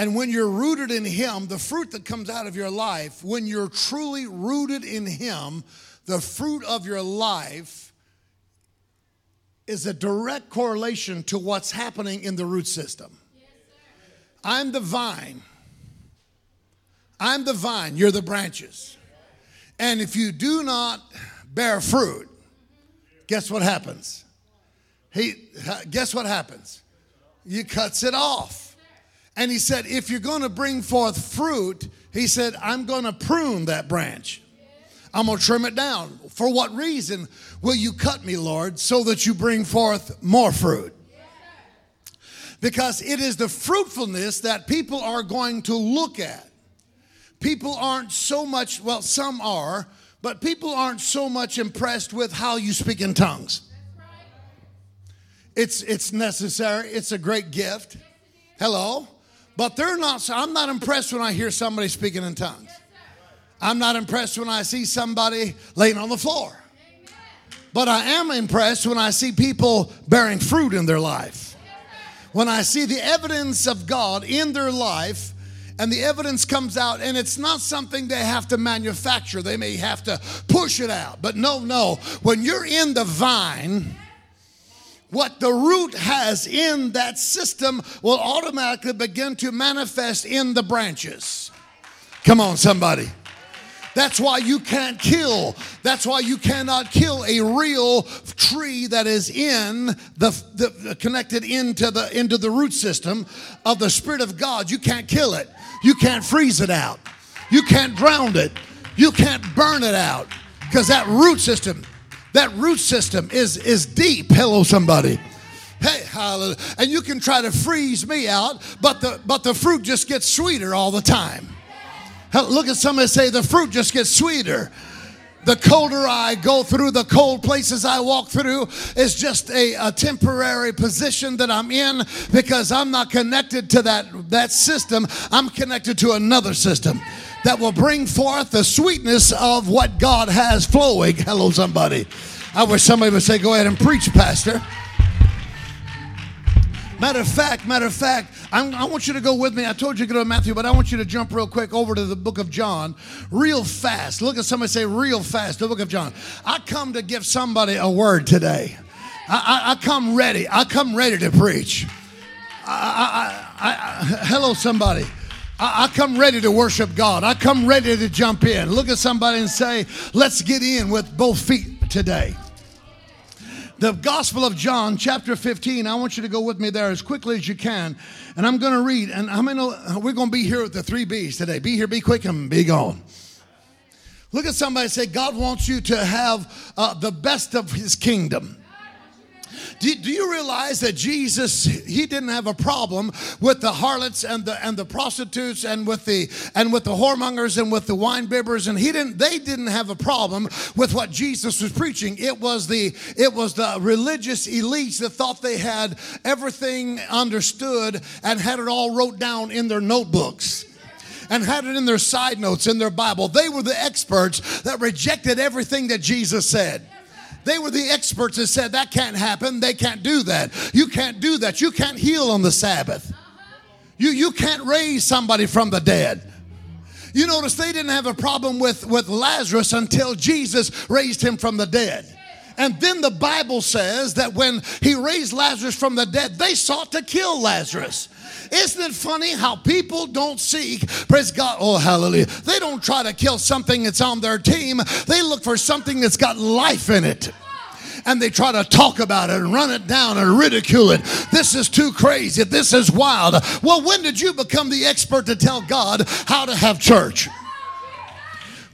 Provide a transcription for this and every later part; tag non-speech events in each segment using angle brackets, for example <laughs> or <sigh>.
And when you're rooted in Him, the fruit that comes out of your life, when you're truly rooted in Him, the fruit of your life is a direct correlation to what's happening in the root system. I'm the vine. I'm the vine, you're the branches. And if you do not bear fruit, guess what happens? He guess what happens? He cuts it off. And he said, if you're going to bring forth fruit, he said, I'm going to prune that branch. I'm going to trim it down. For what reason will you cut me, Lord, so that you bring forth more fruit? Because it is the fruitfulness that people are going to look at. People aren't so much, well, some are, but people aren't so much impressed with how you speak in tongues. It's, it's necessary, it's a great gift. Hello? But they're not, I'm not impressed when I hear somebody speaking in tongues. I'm not impressed when I see somebody laying on the floor. But I am impressed when I see people bearing fruit in their life. When I see the evidence of God in their life and the evidence comes out and it's not something they have to manufacture. They may have to push it out. But no, no. When you're in the vine, what the root has in that system will automatically begin to manifest in the branches. Come on, somebody. That's why you can't kill. That's why you cannot kill a real tree that is in the, the, connected into the into the root system of the Spirit of God. You can't kill it. You can't freeze it out. You can't drown it. You can't burn it out because that root system, that root system is is deep. Hello, somebody. Hey, hallelujah. And you can try to freeze me out, but the but the fruit just gets sweeter all the time. Look at somebody say, the fruit just gets sweeter. The colder I go through, the cold places I walk through is just a, a, temporary position that I'm in because I'm not connected to that, that system. I'm connected to another system that will bring forth the sweetness of what God has flowing. <laughs> Hello, somebody. I wish somebody would say, Go ahead and preach, Pastor. Matter of fact, matter of fact, I'm, i want you to go with me. I told you to go to Matthew, but I want you to jump real quick over to the book of John, real fast. Look at somebody say, real fast, the book of John. I come to give somebody a word today. I, I, I come ready. I come ready to preach. I, <laughs> hello, somebody. I, come ready to worship God. I come ready to jump in. Look at somebody and say, let's get in with both feet today the Gospel of John, chapter 15. I want you to go with me there as quickly as you can. And I'm going to read. And I'm gonna, we're going to be here with the three B's today? Be here, be quick, and be gone. Look at somebody say, God wants you to have uh, the best of his kingdom. Do, do you realize that Jesus, he didn't have a problem with the harlots and the and the prostitutes and with the and with the whoremongers and with the wine bibbers and he didn't they didn't have a problem with what Jesus was preaching. It was the it was the religious elites that thought they had everything understood and had it all wrote down in their notebooks and had it in their side notes in their Bible. They were the experts that rejected everything that Jesus said. They were the experts that said that can't happen. They can't do that. You can't do that. You can't heal on the Sabbath. You, you can't raise somebody from the dead. You notice they didn't have a problem with, with Lazarus until Jesus raised him from the dead. And then the Bible says that when he raised Lazarus from the dead, they sought to kill Lazarus. Isn't it funny how people don't seek, praise God, oh hallelujah. They don't try to kill something that's on their team, they look for something that's got life in it and they try to talk about it and run it down and ridicule it. This is too crazy. This is wild. Well, when did you become the expert to tell God how to have church?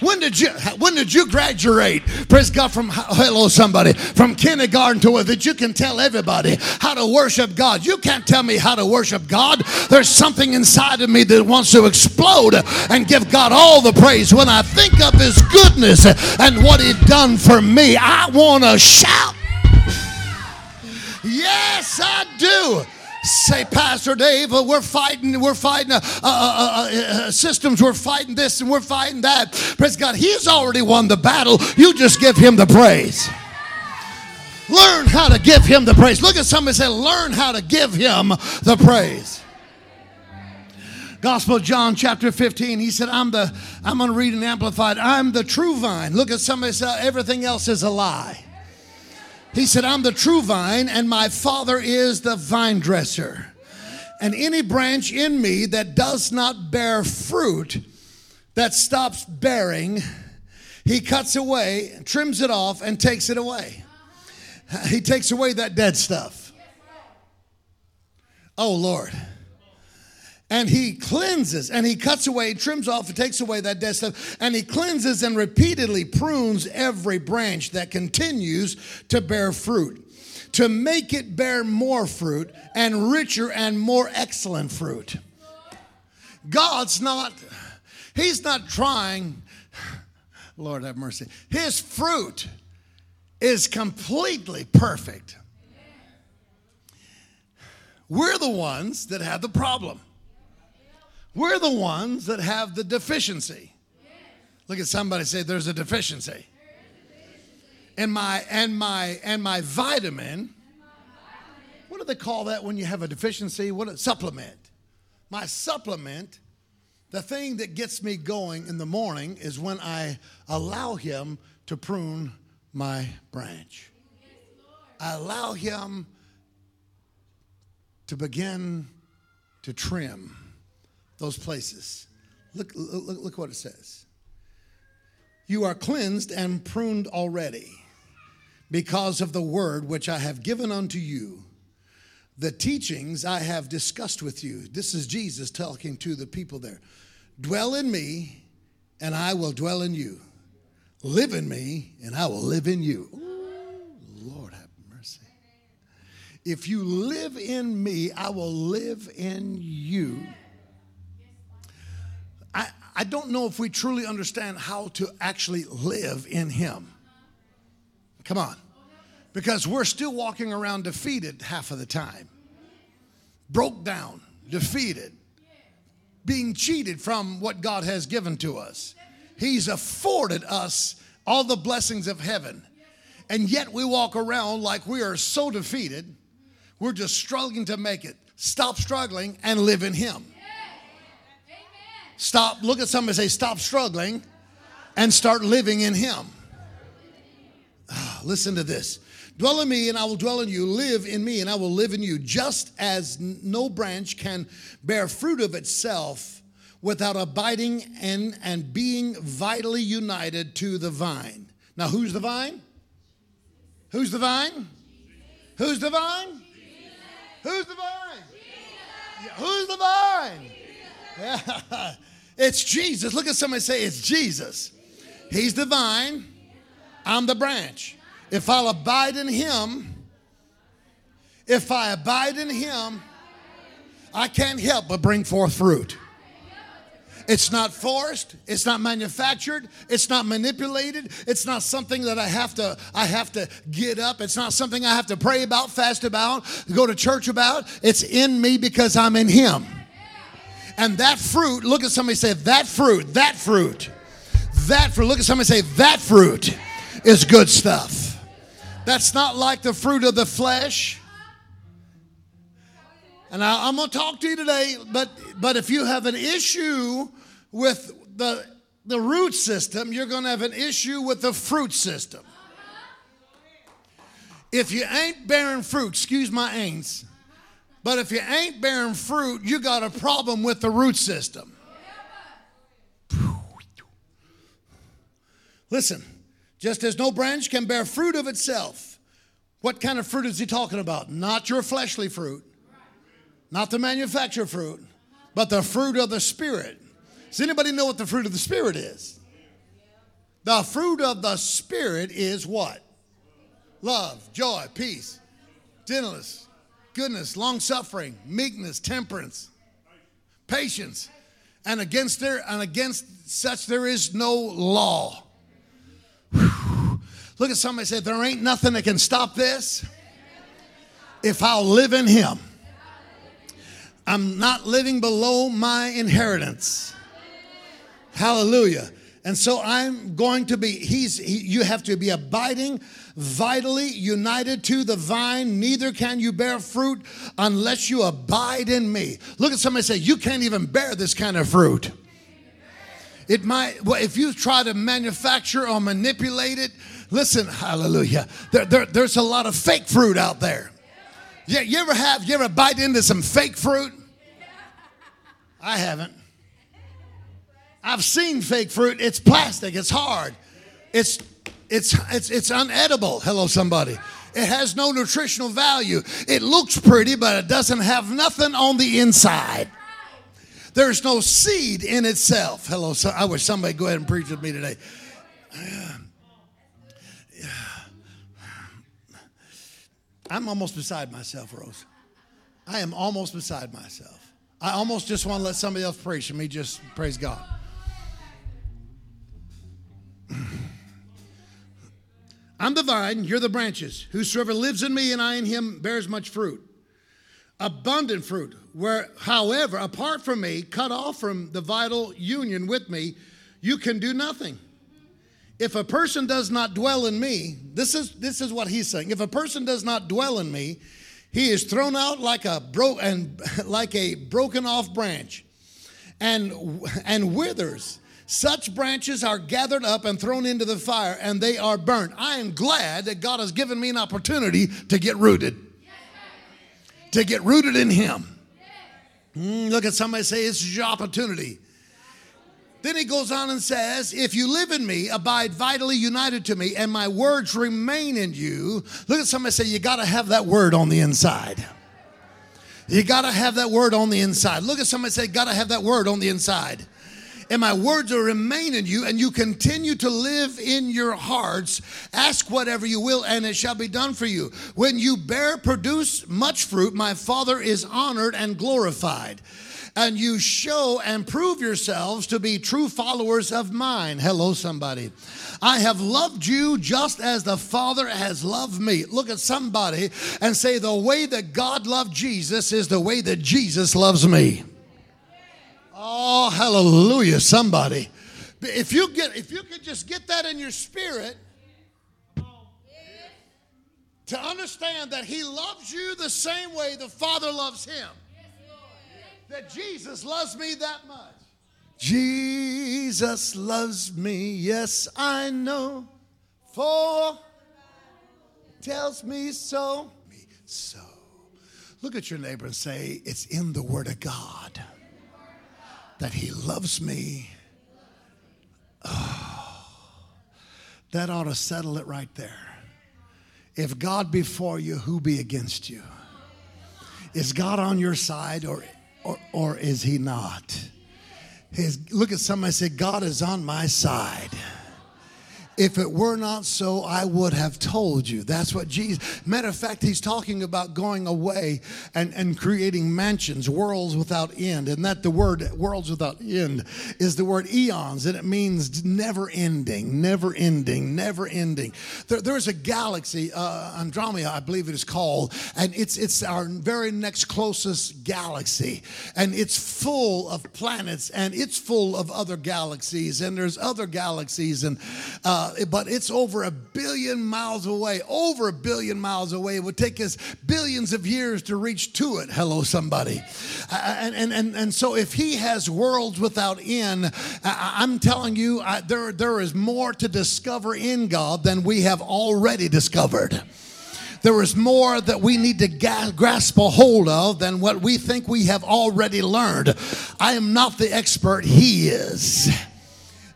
When did you when did you graduate? Praise God from hello somebody from kindergarten to where that you can tell everybody how to worship God. You can't tell me how to worship God. There's something inside of me that wants to explode and give God all the praise. When I think of his goodness and what he done for me, I want to shout. Yes, I do. Say, Pastor Dave, uh, we're fighting, we're fighting uh uh, uh, uh, uh, systems, we're fighting this and we're fighting that. Praise God, He's already won the battle. You just give Him the praise. Learn how to give Him the praise. Look at somebody say, Learn how to give Him the praise. Gospel of John, chapter 15. He said, I'm the, I'm to read an amplified, I'm the true vine. Look at somebody say, everything else is a lie. He said, I'm the true vine, and my Father is the vine dresser. And any branch in me that does not bear fruit, that stops bearing, he cuts away, trims it off, and takes it away. He takes away that dead stuff. Oh, Lord and he cleanses and he cuts away, trims off, and takes away that dead stuff, and he cleanses and repeatedly prunes every branch that continues to bear fruit to make it bear more fruit and richer and more excellent fruit. God's not, He's not trying, Lord have mercy, His fruit is completely perfect. We're the ones that have the problem. We're the ones that have the deficiency. Look at somebody say there's a deficiency. And my and my and my vitamin. What do they call that when you have a deficiency? What a supplement. My supplement, the thing that gets me going in the morning is when I allow him to prune my branch. I allow him to begin to trim those places. Look, look, look what it says. You are cleansed and pruned already because of the word which I have given unto you. The teachings I have discussed with you. This is Jesus talking to the people there. Dwell in me, and I will dwell in you. Live in me, and I will live in you. Lord have mercy. If you live in me, I will live in you. I, don't know if we truly understand how to actually live in Him. Come on. Because we're still walking around defeated half of the time, broke down, defeated, being cheated from what God has given to us. He's afforded us all the blessings of heaven. And yet we walk around like we are so defeated, we're just struggling to make it. Stop struggling and live in Him. Stop, look at somebody say, stop struggling and start living in Him. Oh, listen to this. Dwell in me and I will dwell in you. Live in me and I will live in you. Just as no branch can bear fruit of itself without abiding in and being vitally united to the vine. Now, who's the vine? Who's the vine? Who's the vine? Who's the vine? Who's the vine? Yeah. <laughs> It's Jesus. Look at somebody say, It's Jesus. He's the vine, I'm the branch. If I'll abide in Him, if I abide in Him, I can't help but bring forth fruit. It's not forced, it's not manufactured, it's not manipulated, it's not something that I have to I have to get up, it's not something I have to pray about, fast about, go to church about. It's in me because I'm in him. And that fruit, look at somebody say, that fruit, that fruit, that fruit. Look at somebody say, that fruit is good stuff. That's not like the fruit of the flesh. And I, am going to talk to you today, but, but if you have an issue with the, the root system, you're going to have an issue with the fruit system. If you ain't bearing fruit, excuse my ain'ts, but if you ain't bearing fruit, you got a problem with the root system. Listen, just as no branch can bear fruit of itself, what kind of fruit is he talking about? Not your fleshly fruit, not the manufactured fruit, but the fruit of the Spirit. Does anybody know what the fruit of the Spirit is? The fruit of the Spirit is what? Love, joy, peace, gentleness, goodness, long suffering, meekness, temperance, patience. And against there and against such there is no law. Whew. Look at somebody say, There ain't nothing that can stop this if I'll live in him. I'm not living below my inheritance. Hallelujah. And so I'm going to be, he's, he, you have to be abiding, vitally united to the vine. Neither can you bear fruit unless you abide in me. Look at somebody say, You can't even bear this kind of fruit. It might, well, if you try to manufacture or manipulate it, listen, hallelujah, there, there, there's a lot of fake fruit out there. Yeah, you ever have, you ever bite into some fake fruit? I haven't. I've seen fake fruit. It's plastic. It's hard. It's it's it's it's unedible. Hello, somebody. It has no nutritional value. It looks pretty, but it doesn't have nothing on the inside. There's no seed in itself. Hello, so I wish somebody go ahead and preach with me today. I'm almost beside myself, Rose. I am almost beside myself. I almost just want to let somebody else preach and me just praise God. I'm the vine, you're the branches. Whosoever lives in me and I in him bears much fruit. Abundant fruit. Where, however, apart from me, cut off from the vital union with me, you can do nothing. If a person does not dwell in me, this is this is what he's saying. If a person does not dwell in me, he is thrown out like a bro and <laughs> like a broken off branch and and withers such branches are gathered up and thrown into the fire and they are burnt. I am glad that God has given me an opportunity to get rooted, to get rooted in Him. Mm, look at somebody say, It's your opportunity. Then he goes on and says, If you live in me, abide vitally united to me, and my words remain in you. Look at somebody say, You got to have that word on the inside. You got to have that word on the inside. Look at somebody say, Got to have that word on the inside and my words will remain in you, and you continue to live in your hearts. Ask whatever you will, and it shall be done for you. When you bear, produce much fruit, my Father is honored and glorified. And you show and prove yourselves to be true followers of mine. Hello, somebody. I have loved you just as the Father has loved me. Look at somebody and say, The way that God loved Jesus is the way that Jesus loves me. Oh, hallelujah, somebody. If you get if you could just get that in your spirit to understand that he loves you the same way the Father loves him. That Jesus loves me that much. Jesus loves me, yes, I know. For tells me so. Me So. Look at your neighbor and say, It's in the Word of God that He loves me. Oh, that ought to settle it right there. If God be for you, who be against you? Is God on your side or, or, or is He not? His, look at somebody say, God is on my side. If it were not so, I would have told you. That's what Jesus, matter of fact, he's talking about going away and, and creating mansions, worlds without end. And that the word worlds without end is the word eons, and it means never ending, never ending, never ending. There, there's a galaxy, uh, Andromeda, I believe it is called, and it's, it's our very next closest galaxy. And it's full of planets, and it's full of other galaxies, and there's other galaxies, and uh, uh, but it's over a billion miles away, over a billion miles away. It would take us billions of years to reach to it. Hello, somebody. And, and, and, and so if he has worlds without end, I'm telling you, I, there, there is more to discover in God than we have already discovered there is more that we need to grasp a hold of than what we think we have already learned. I am not the expert, He is.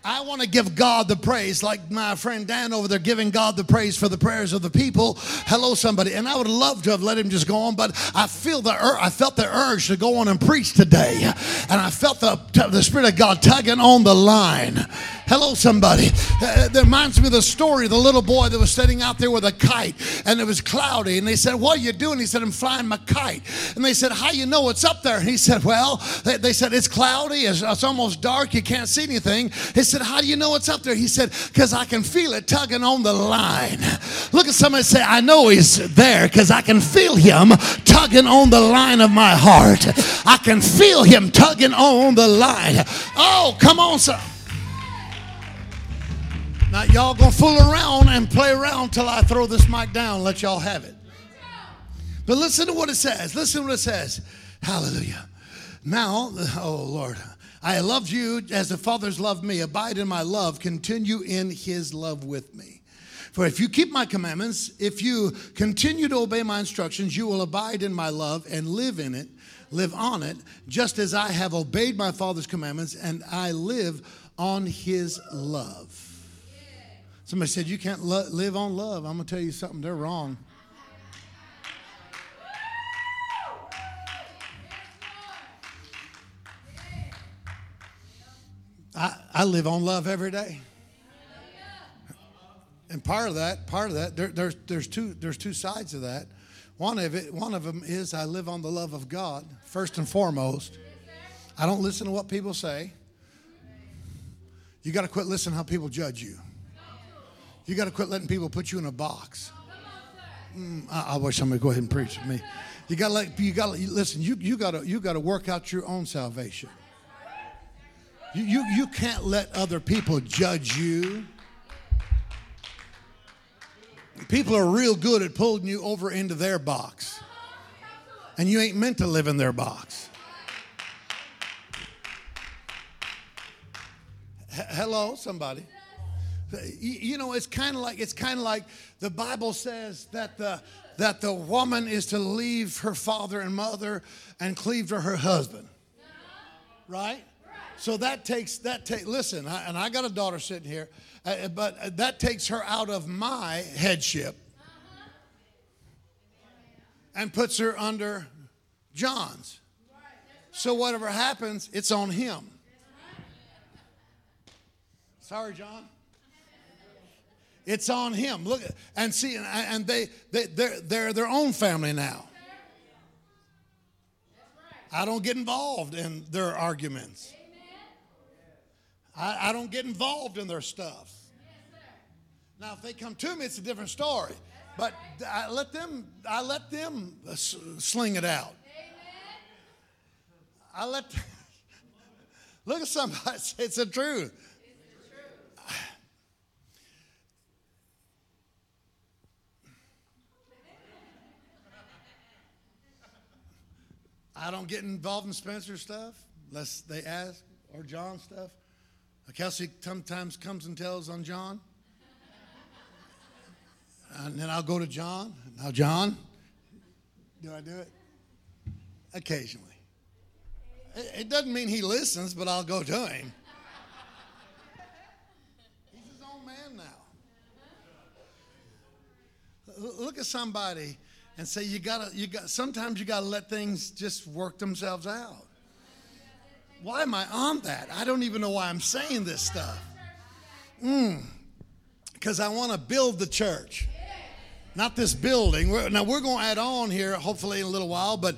I want to give God the praise, like my friend Dan over there giving God the praise for the prayers of the people. Hello, somebody. And I would love to have let him just go on, but I feel the ur- I felt the urge to go on and preach today, and I felt the the Spirit of God tugging on the line. Hello, somebody. Uh, that reminds me of the story of the little boy that was sitting out there with a kite, and it was cloudy, and they said, "What are you doing?" He said, "I'm flying my kite." And they said, "How you know it's up there?" And he said, "Well," they, they said, "It's cloudy. It's, it's almost dark. You can't see anything." He said, How do you know it's up there? He said, Because I can feel it tugging on the line. Look at somebody say, I know he's there because I can feel him tugging on the line of my heart. I can feel him tugging on the line. Oh, come on, son. Now, y'all gonna fool around and play around till I throw this mic down, let y'all have it. But listen to what it says. Listen to what it says. Hallelujah. Now, oh Lord, I loved you as the Father's loved me. Abide in my love. Continue in his love with me. For if you keep my commandments, if you continue to obey my instructions, you will abide in my love and live in it, live on it, just as I have obeyed my Father's commandments and I live on his love. Somebody said, You can't lo- live on love. I'm going to tell you something, they're wrong. I, I live on love every day. And part of that, part of that, there, there's, there's, two, there's two sides of that. One of, it, one of them is I live on the love of God, first and foremost. I don't listen to what people say. You got to quit listening how people judge you. You got to quit letting people put you in a box. Mm, I, I, wish somebody would go ahead and preach to me. You got to let you got to listen. You you got to you got to work out your own salvation. You, you you can't let other people judge you. People are real good at pulling you over into their box, and you ain't meant to live in their box. H- hello, somebody. You know, it's kind of like it's kind of like the Bible says that the that the woman is to leave her father and mother and cleave to her husband. Right? So that takes that take. Listen, I, and I got a daughter sitting here, uh, but that takes her out of my headship and puts her under John's. So whatever happens, it's on him. Sorry, John. It's on him. Look and see, and they, they they're, they're their own family now. I don't get involved in their arguments. I, I don't get involved in their stuff. Now, if they come to me, it's a different story. But I let them, I let them sling it out. I let. <laughs> Look at somebody. <laughs> It's the truth. I don't get involved in Spencer stuff unless they ask, or John stuff. Kelsey sometimes comes and tells on John. And then I'll go to John. Now, John, do I do it? Occasionally. It doesn't mean he listens, but I'll go to him. He's his own man now. Look at somebody and say you gotta you got sometimes you gotta let things just work themselves out. Why am i on that? I don't even know why i'm saying this stuff. Because mm, i want to build the church not this building. We're, now we're going to add on here hopefully in a little while but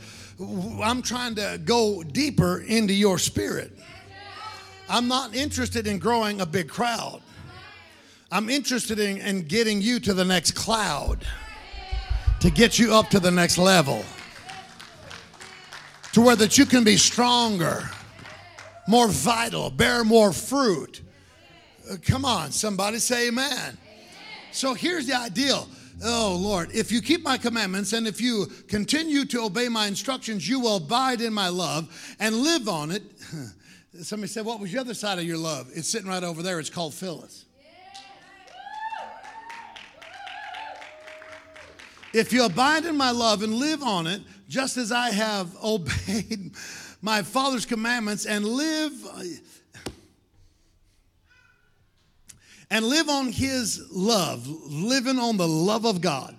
i'm trying to go deeper into your spirit. I'm not interested in growing a big crowd. I'm interested in, in getting you to the next cloud to get you up to the next level. To where that you can be stronger, more vital, bear more fruit. Uh, come on, somebody say amen. amen. So here's the ideal. Oh Lord, if you keep my commandments and if you continue to obey my instructions, you will abide in my love and live on it. <laughs> Somebody said, What was the other side of your love? It's sitting right over there. It's called Phyllis. If you abide in my love and live on it, just as I have <laughs> obeyed my Father's commandments and live and live on his love, living on the love of God.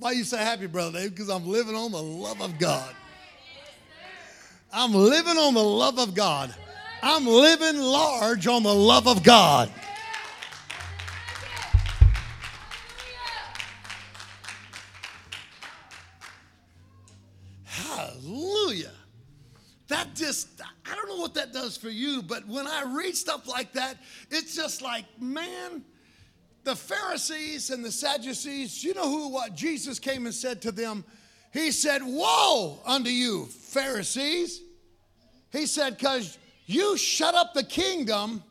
Why you say happy, brother Dave? Because I'm living on the love of God. I'm living on the love of God. I'm living large on the love of God. For you, but when I read stuff like that, it's just like, man, the Pharisees and the Sadducees, you know who what Jesus came and said to them? He said, Woe unto you, Pharisees. He said, Because you shut up the kingdom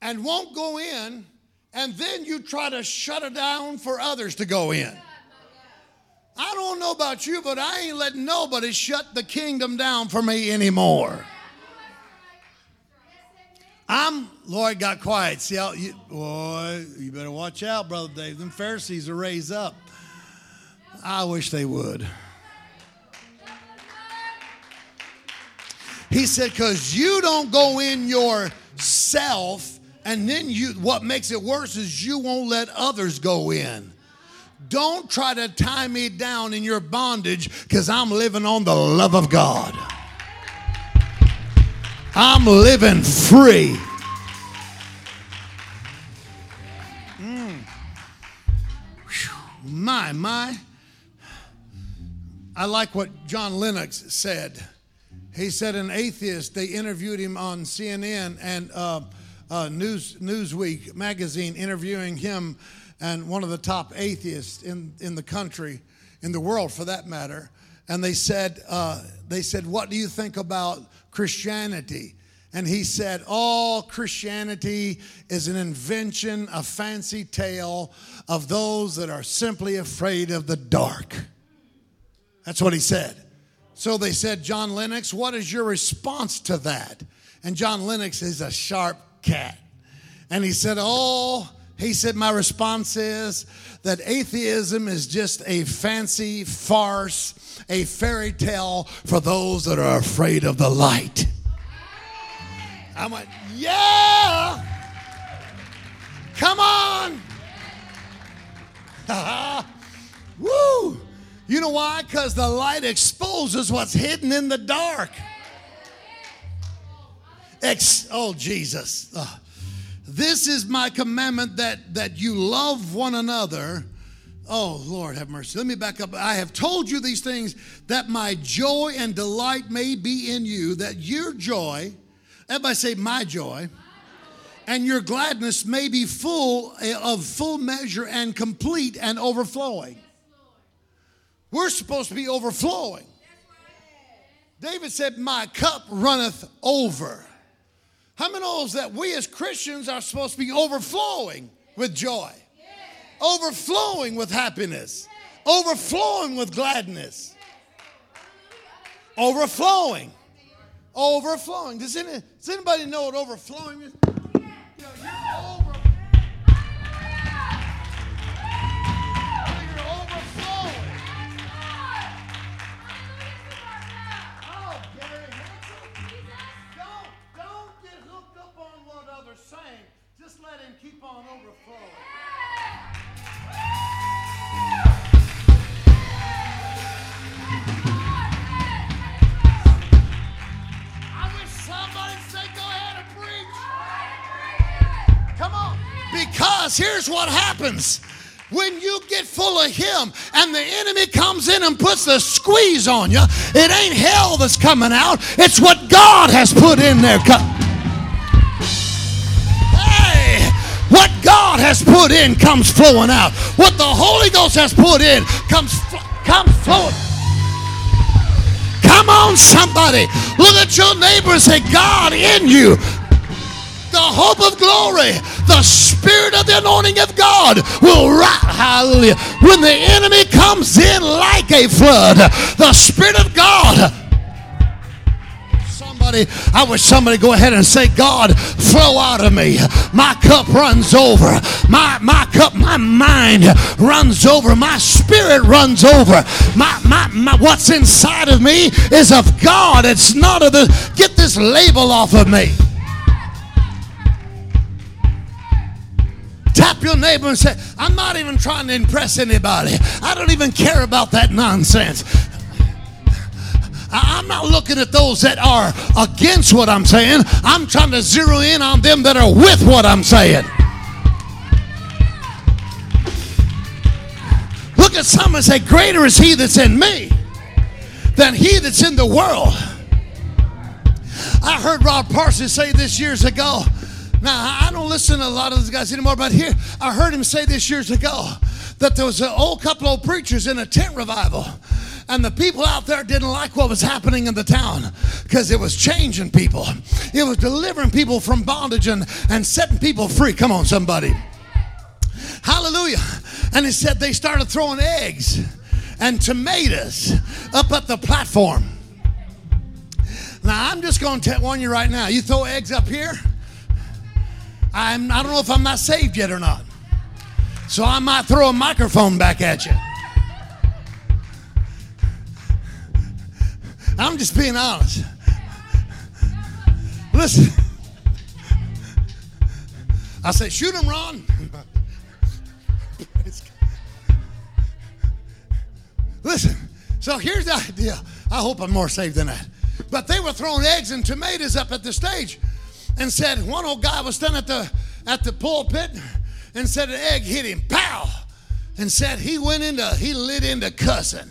and won't go in, and then you try to shut it down for others to go in. I don't know about you, but I ain't letting nobody shut the kingdom down for me anymore. I'm, Lord got quiet. See how, you, boy, you better watch out, Brother Dave. Them Pharisees are raised up. I wish they would. He said, because you don't go in yourself, and then you, what makes it worse is you won't let others go in. Don't try to tie me down in your bondage because I'm living on the love of God. I'm living free. Mm. My, my. I like what John Lennox said. He said an atheist, they interviewed him on CNN and uh, uh, News, Newsweek magazine interviewing him and one of the top atheists in, in the country, in the world for that matter. And they said, uh, they said, what do you think about Christianity? And he said, All Christianity is an invention, a fancy tale of those that are simply afraid of the dark. That's what he said. So they said, John Lennox, what is your response to that? And John Lennox is a sharp cat. And he said, Oh, he said, My response is that atheism is just a fancy farce, a fairy tale for those that are afraid of the light. I went, Yeah, come on. <laughs> Woo! You know why? Because the light exposes what's hidden in the dark. Ex- oh, Jesus. Uh, this is my commandment that, that you love one another. Oh, Lord, have mercy. Let me back up. I have told you these things that my joy and delight may be in you, that your joy, everybody say, my joy, and your gladness may be full eh, of full measure and complete and overflowing. We're supposed to be overflowing. David said, My cup runneth over. How many knows that we as Christians are supposed to be overflowing with joy, overflowing with happiness, overflowing with gladness, overflowing, overflowing. Does, any, does anybody know what overflowing is? Because here's what happens when you get full of him and the enemy comes in and puts the squeeze on you, it ain't hell that's coming out, it's what God has put in there. Hey, what God has put in comes flowing out. What the Holy Ghost has put in comes comes flowing. Come on, somebody. Look at your neighbor and say, God in you hope of glory, the spirit of the anointing of God will rise. Hallelujah. When the enemy comes in like a flood, the spirit of God somebody, I wish somebody go ahead and say, God, flow out of me. My cup runs over. My, my cup, my mind runs over. My spirit runs over. My, my, my, what's inside of me is of God. It's not of the, get this label off of me. Tap your neighbor and say, I'm not even trying to impress anybody. I don't even care about that nonsense. I'm not looking at those that are against what I'm saying. I'm trying to zero in on them that are with what I'm saying. Look at some and say, Greater is he that's in me than he that's in the world. I heard Rod Parsons say this years ago. Now, I don't listen to a lot of those guys anymore, but here, I heard him say this years ago that there was an old couple of preachers in a tent revival and the people out there didn't like what was happening in the town because it was changing people. It was delivering people from bondage and, and setting people free. Come on, somebody. Hallelujah. And it said they started throwing eggs and tomatoes up at the platform. Now, I'm just going to warn you right now. You throw eggs up here, I'm, I don't know if I'm not saved yet or not. So I might throw a microphone back at you. I'm just being honest. Listen. I said, shoot him, Ron. Listen, so here's the idea. I hope I'm more saved than that. But they were throwing eggs and tomatoes up at the stage and said, one old guy was standing at the at the pulpit and said an egg hit him, pow, and said he went into, he lit into cussing.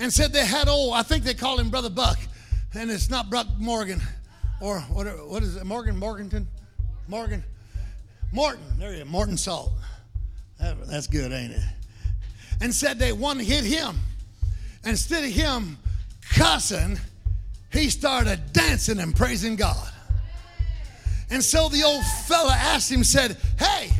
And said they had old, I think they called him Brother Buck, and it's not Buck Morgan, or what, what is it, Morgan Morganton? Morgan? Morton, there you go, Morton Salt. That, that's good, ain't it? And said they one hit him. Instead of him cussing, he started dancing and praising God. And so the old fella asked him, said, Hey,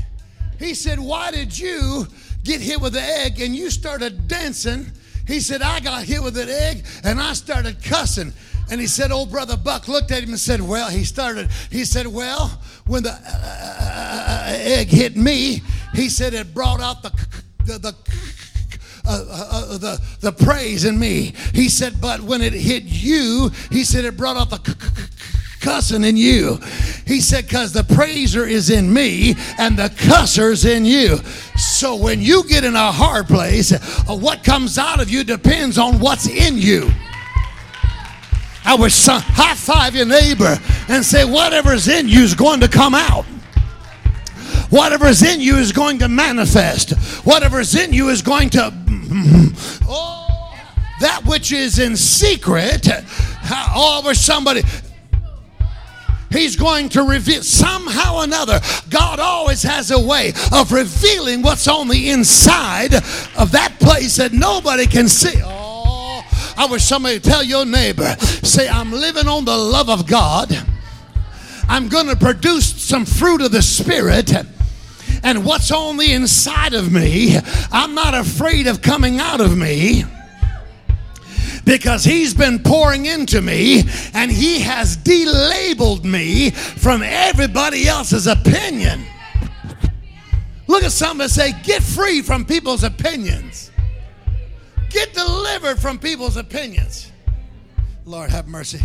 he said, Why did you get hit with the egg and you started dancing? He said, I got hit with an egg and I started cussing. And he said, Old brother Buck looked at him and said, Well, he started, he said, Well, when the uh, uh, egg hit me, he said, it brought out the, the, the uh, uh, uh, the, the praise in me. He said, but when it hit you, he said it brought out the cussing in you. He said, because the praiser is in me and the cusser's in you. So when you get in a hard place, uh, what comes out of you depends on what's in you. I wish high five your neighbor and say, whatever's in you is going to come out. Whatever's in you is going to manifest. Whatever's in you is going to. <laughs> Oh, that which is in secret. Oh, over somebody. He's going to reveal somehow or another. God always has a way of revealing what's on the inside of that place that nobody can see. Oh, I wish somebody would tell your neighbor, say, I'm living on the love of God. I'm going to produce some fruit of the Spirit and what's on the inside of me, I'm not afraid of coming out of me because he's been pouring into me and he has delabeled me from everybody else's opinion. Look at somebody say, get free from people's opinions. Get delivered from people's opinions. Lord, have mercy.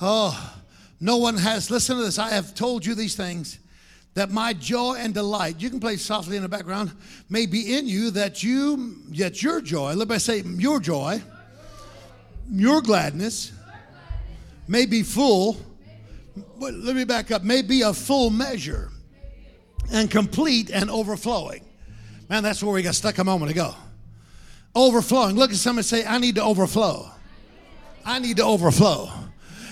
Oh, no one has, listen to this. I have told you these things that my joy and delight, you can play softly in the background, may be in you that you, that your joy, let me say your joy, your gladness may be full, but let me back up, may be a full measure and complete and overflowing. Man, that's where we got stuck a moment ago. Overflowing. Look at somebody say, I need to overflow. I need to overflow.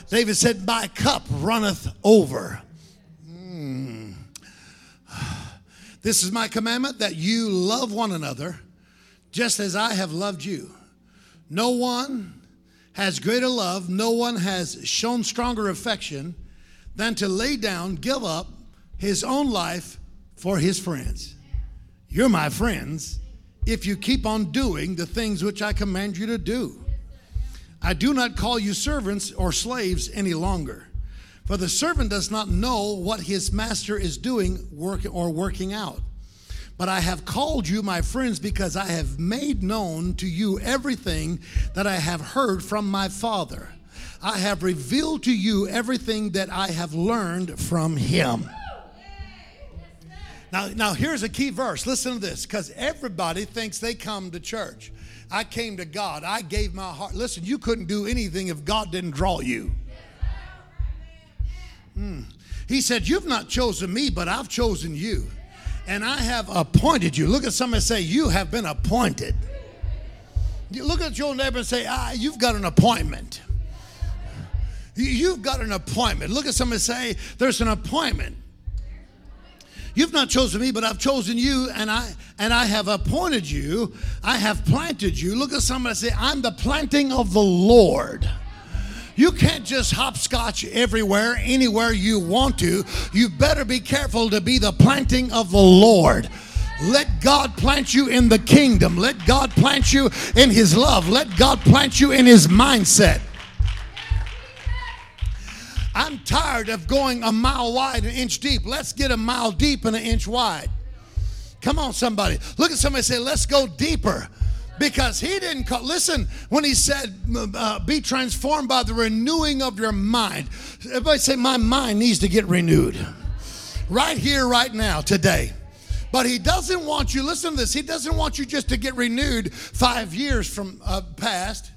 David said, My cup runneth over. Hmm. This is my commandment that you love one another just as I have loved you. No one has greater love, no one has shown stronger affection than to lay down, give up his own life for his friends. You're my friends if you keep on doing the things which I command you to do. I do not call you servants or slaves any longer for the servant does not know what his master is doing work or working out. But I have called you my friends because I have made known to you everything that I have heard from my Father. I have revealed to you everything that I have learned from him. Now, now here's a key verse. Listen to this, because everybody thinks they come to church. I came to God. I gave my heart. Listen, you couldn't do anything if God didn't draw you. Mm. He said, You've not chosen me, but I've chosen you. And I have appointed you. Look at somebody say, You have been appointed. You look at your neighbor and say, ah, You've got an appointment. You've got an appointment. Look at somebody say, There's an appointment. You've not chosen me, but I've chosen you, and I and I have appointed you. I have planted you. Look at somebody say, I'm the planting of the Lord. You can't just hopscotch everywhere, anywhere you want to. You better be careful to be the planting of the Lord. Let God plant you in the kingdom. Let God plant you in His love. Let God plant you in His mindset. I'm tired of going a mile wide, an inch deep. Let's get a mile deep and an inch wide. Come on, somebody. Look at somebody say, let's go deeper. Because he didn't call, listen, when he said, uh, be transformed by the renewing of your mind. Everybody say, my mind needs to get renewed. Right here, right now, today. But he doesn't want you, listen to this, he doesn't want you just to get renewed five years from uh, past.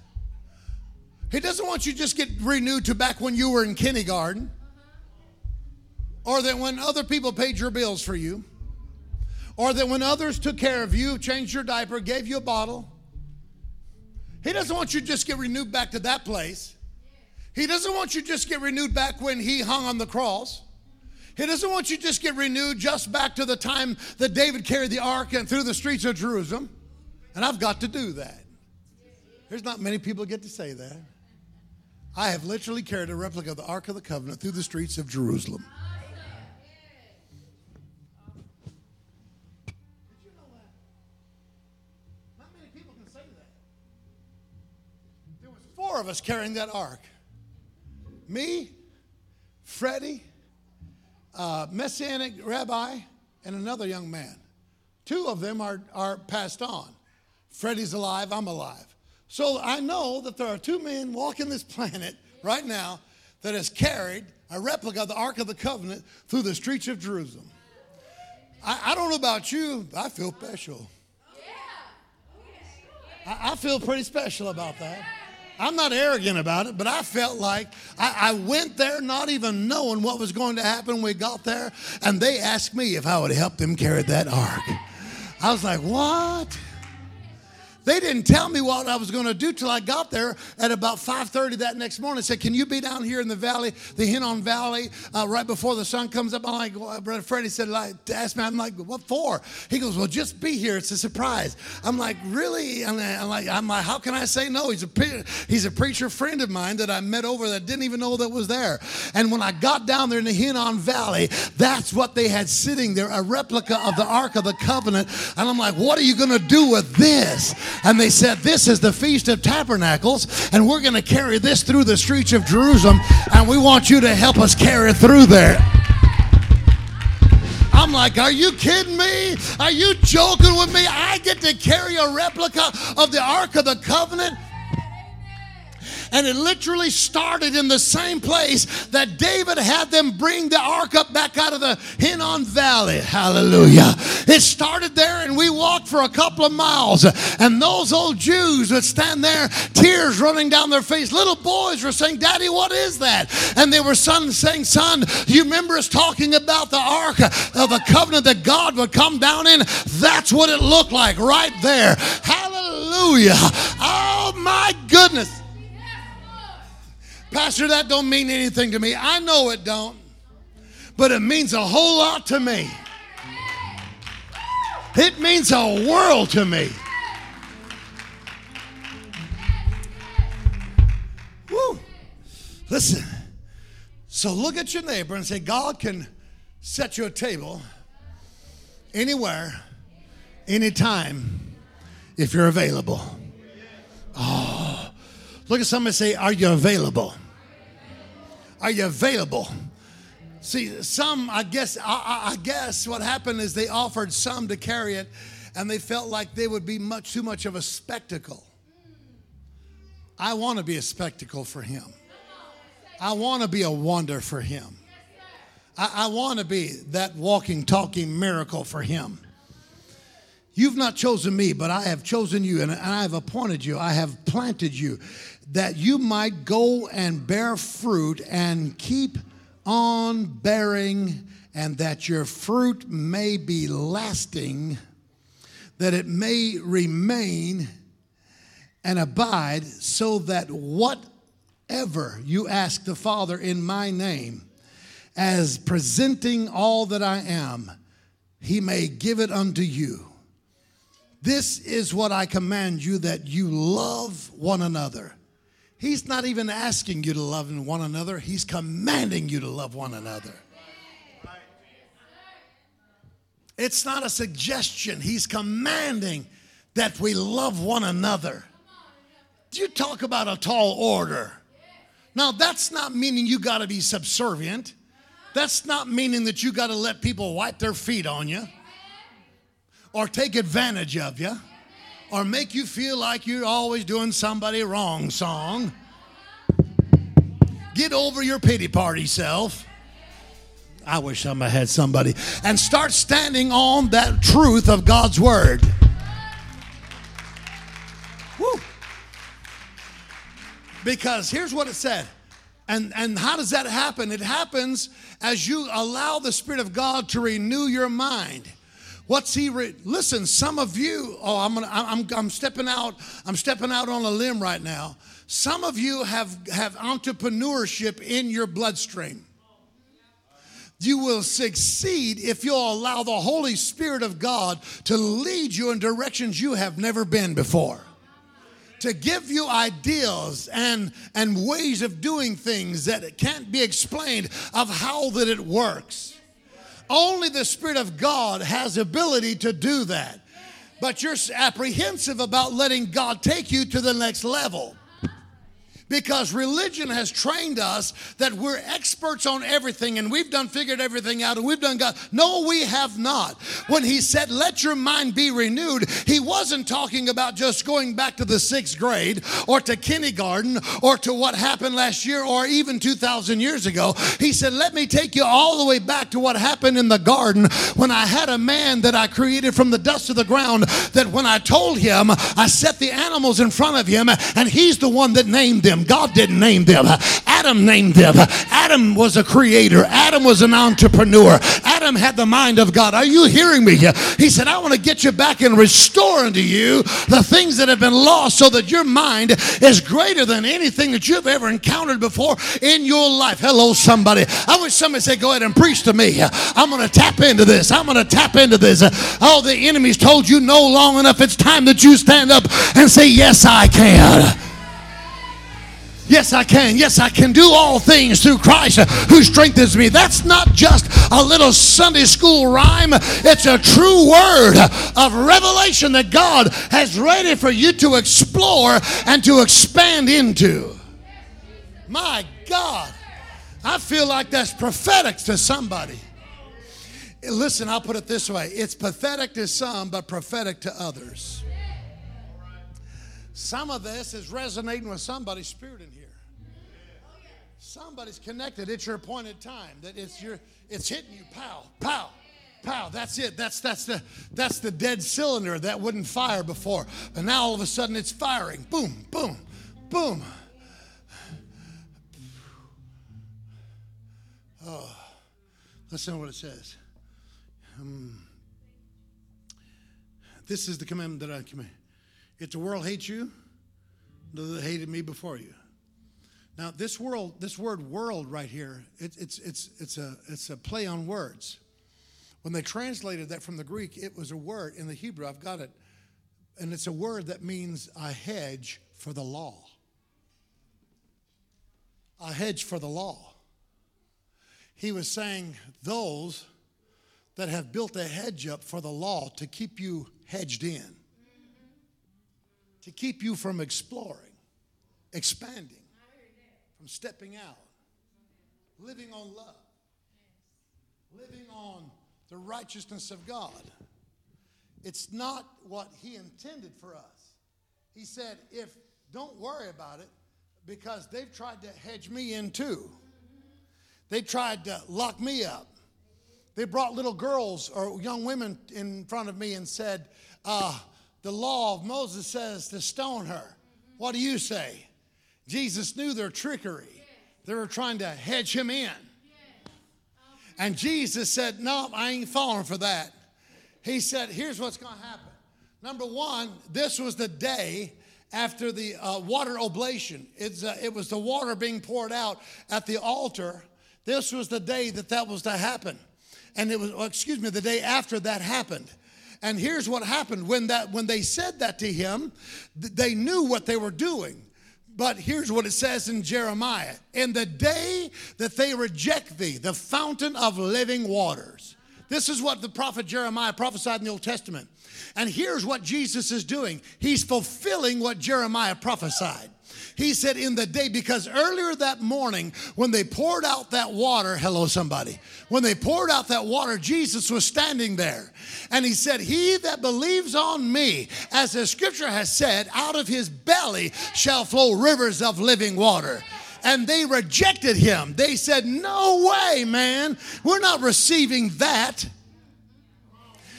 He doesn't want you just get renewed to back when you were in kindergarten or that when other people paid your bills for you or that when others took care of you, changed your diaper, gave you a bottle. He doesn't want you to just get renewed back to that place. He doesn't want you to just get renewed back when he hung on the cross. He doesn't want you to just get renewed just back to the time that David carried the ark and through the streets of Jerusalem. And I've got to do that. There's not many people get to say that. I have literally carried a replica of the Ark of the Covenant through the streets of Jerusalem. Four of us carrying that ark. Me, Freddie, uh, Messianic rabbi, and another young man. Two of them are, are passed on. Freddie's alive, I'm alive. So I know that there are two men walking this planet right now that has carried a replica of the Ark of the Covenant through the streets of Jerusalem. I, I don't know about you, but I feel special. I, I feel pretty special about that. I'm not arrogant about it, but I felt like I, I, went there not even knowing what was going to happen when we got there, and they asked me if I would help them carry that ark. I was like, what? They didn't tell me what I was going to do till I got there at about 5:30 that next morning. They said, "Can you be down here in the valley, the Hinnom Valley, uh, right before the sun comes up?" I'm like, well, "Brother Freddie said, like, ask me." I'm like, "What for?" He goes, "Well, just be here. It's a surprise." I'm like, "Really?" I'm like, "I'm like, how can I say no?" He's a he's a preacher friend of mine that I met over that didn't even know that was there. And when I got down there in the Hinnom Valley, that's what they had sitting there, a replica of the Ark of the Covenant. And I'm like, "What are you going to do with this?" And they said, This is the Feast of Tabernacles, and we're going to carry this through the streets of Jerusalem, and we want you to help us carry it through there. I'm like, are you kidding me? Are you joking with me? I get to carry a replica of the Ark of the Covenant? And it literally started in the same place that David had them bring the ark up back out of the Hinnom Valley. Hallelujah. It started there, and we walked for a couple of miles. And those old Jews would stand there, tears running down their face. Little boys were saying, Daddy, what is that? And they were son, saying, Son, you remember us talking about the ark of the covenant that God would come down in? That's what it looked like right there. Hallelujah. Oh, my goodness. Pastor, that don't mean anything to me. I know it don't. But it means a whole lot to me. It means a world to me. Woo. Listen. So look at your neighbor and say, God can set you a table anywhere, anytime, if you're available. Oh, look at somebody say, Are you available? Are you available? See, some, I guess, I, I, guess what happened is they offered some to carry it, and they felt like they would be much too much of a spectacle. I want to be a spectacle for him. I want to be a wonder for him. I, I want to be that walking, talking miracle for him. You've not chosen me, but I have chosen you and I have appointed you. I have planted you that you might go and bear fruit and keep on bearing, and that your fruit may be lasting, that it may remain and abide, so that whatever you ask the Father in my name, as presenting all that I am, he may give it unto you. This is what I command you that you love one another He's not even asking you to love one another, He's commanding you to love one another. It's not a suggestion, He's commanding that we love one another. You talk about a tall order. Now, that's not meaning you got to be subservient. That's not meaning that you got to let people wipe their feet on you or take advantage of you or make you feel like you're always doing somebody wrong song. Get over your pity party self. I wish I had somebody. And start standing on that truth of God's word. Woo. Because here's what it said. And, and how does that happen? It happens as you allow the Spirit of God to renew your mind. What's he? Re- Listen, some of you. Oh, I'm gonna. I'm. I'm stepping out. I'm stepping out on a limb right now. Some of you have have entrepreneurship in your bloodstream. You will succeed if you'll allow the Holy Spirit of God to lead you in directions you have never been before to give you ideas and, and ways of doing things that can't be explained of how that it works. Only the Spirit of God has ability to do that. But you're apprehensive about letting God take you to the next level because religion has trained us that we're experts on everything and we've done figured everything out and we've done God. No, we have not. When he said, Let your mind be renewed, he wasn't talking about just going back to the sixth grade or to kindergarten or to what happened last year or even 2,000 years ago. He said, Let me take you all the way back to what happened in the garden when I had a man that I created from the dust of the ground. That when I told him, I set the animals in front of him and he's the one that named them. God didn't name them. Adam named them. Adam was a creator. Adam was an entrepreneur. Adam had the mind of God. Are you hearing me? He said, I want to get you back and restore unto you the things that have been lost so that your mind is greater than anything that you've ever encountered before in your life. Hello, somebody. I wish somebody said, Go ahead and preach to me. I'm going to tap into this. I'm going to tap into this. Oh, the enemy's told you no long enough. It's time that you stand up and say, Yes, I can. Yes, I can. Yes, I can do all things through Christ who strengthens me. That's not just a little Sunday school rhyme, it's a true word of revelation that God has ready for you to explore and to expand into. My God, I feel like that's prophetic to somebody. Listen, I'll put it this way it's pathetic to some, but prophetic to others. Some of this is resonating with somebody's spirit in here. Somebody's connected. It's your appointed time. That it's your it's hitting you. Pow, pow, pow. That's it. That's that's the that's the dead cylinder that wouldn't fire before. But now all of a sudden it's firing. Boom, boom, boom. Oh, listen to what it says. Um, this is the commandment that I command. If the world hates you, that hated me before you. Now, this world, this word "world" right here, it, it's it's it's a it's a play on words. When they translated that from the Greek, it was a word in the Hebrew. I've got it, and it's a word that means a hedge for the law. A hedge for the law. He was saying those that have built a hedge up for the law to keep you hedged in, to keep you from exploring, expanding from stepping out, living on love, living on the righteousness of God. It's not what He intended for us. He said, if don't worry about it, because they've tried to hedge me in too. They tried to lock me up. They brought little girls or young women in front of me and said, uh, The law of Moses says to stone her. What do you say? Jesus knew their trickery. They were trying to hedge him in. And Jesus said, No, I ain't falling for that. He said, Here's what's going to happen. Number one, this was the day after the uh, water oblation. Uh, it was the water being poured out at the altar. This was the day that that was to happen. And it was, oh, excuse me, the day after that happened. And here's what happened when that when they said that to him, they knew what they were doing But here's what it says in Jeremiah In the day that they reject thee, the fountain of living waters. This is what the prophet Jeremiah prophesied in the Old Testament. And here's what Jesus is doing He's fulfilling what Jeremiah prophesied. He said, In the day, because earlier that morning, when they poured out that water, hello, somebody, when they poured out that water, Jesus was standing there. And he said, He that believes on me, as the scripture has said, out of his belly shall flow rivers of living water and they rejected him. They said, No way, man, we're not receiving that.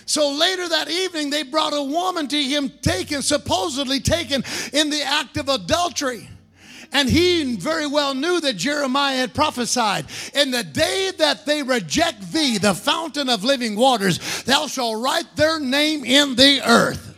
So later that evening, they brought a woman to him, taken, supposedly taken in the act of adultery. And he very well knew that Jeremiah had prophesied In the day that they reject thee, the fountain of living waters, thou shalt write their name in the earth.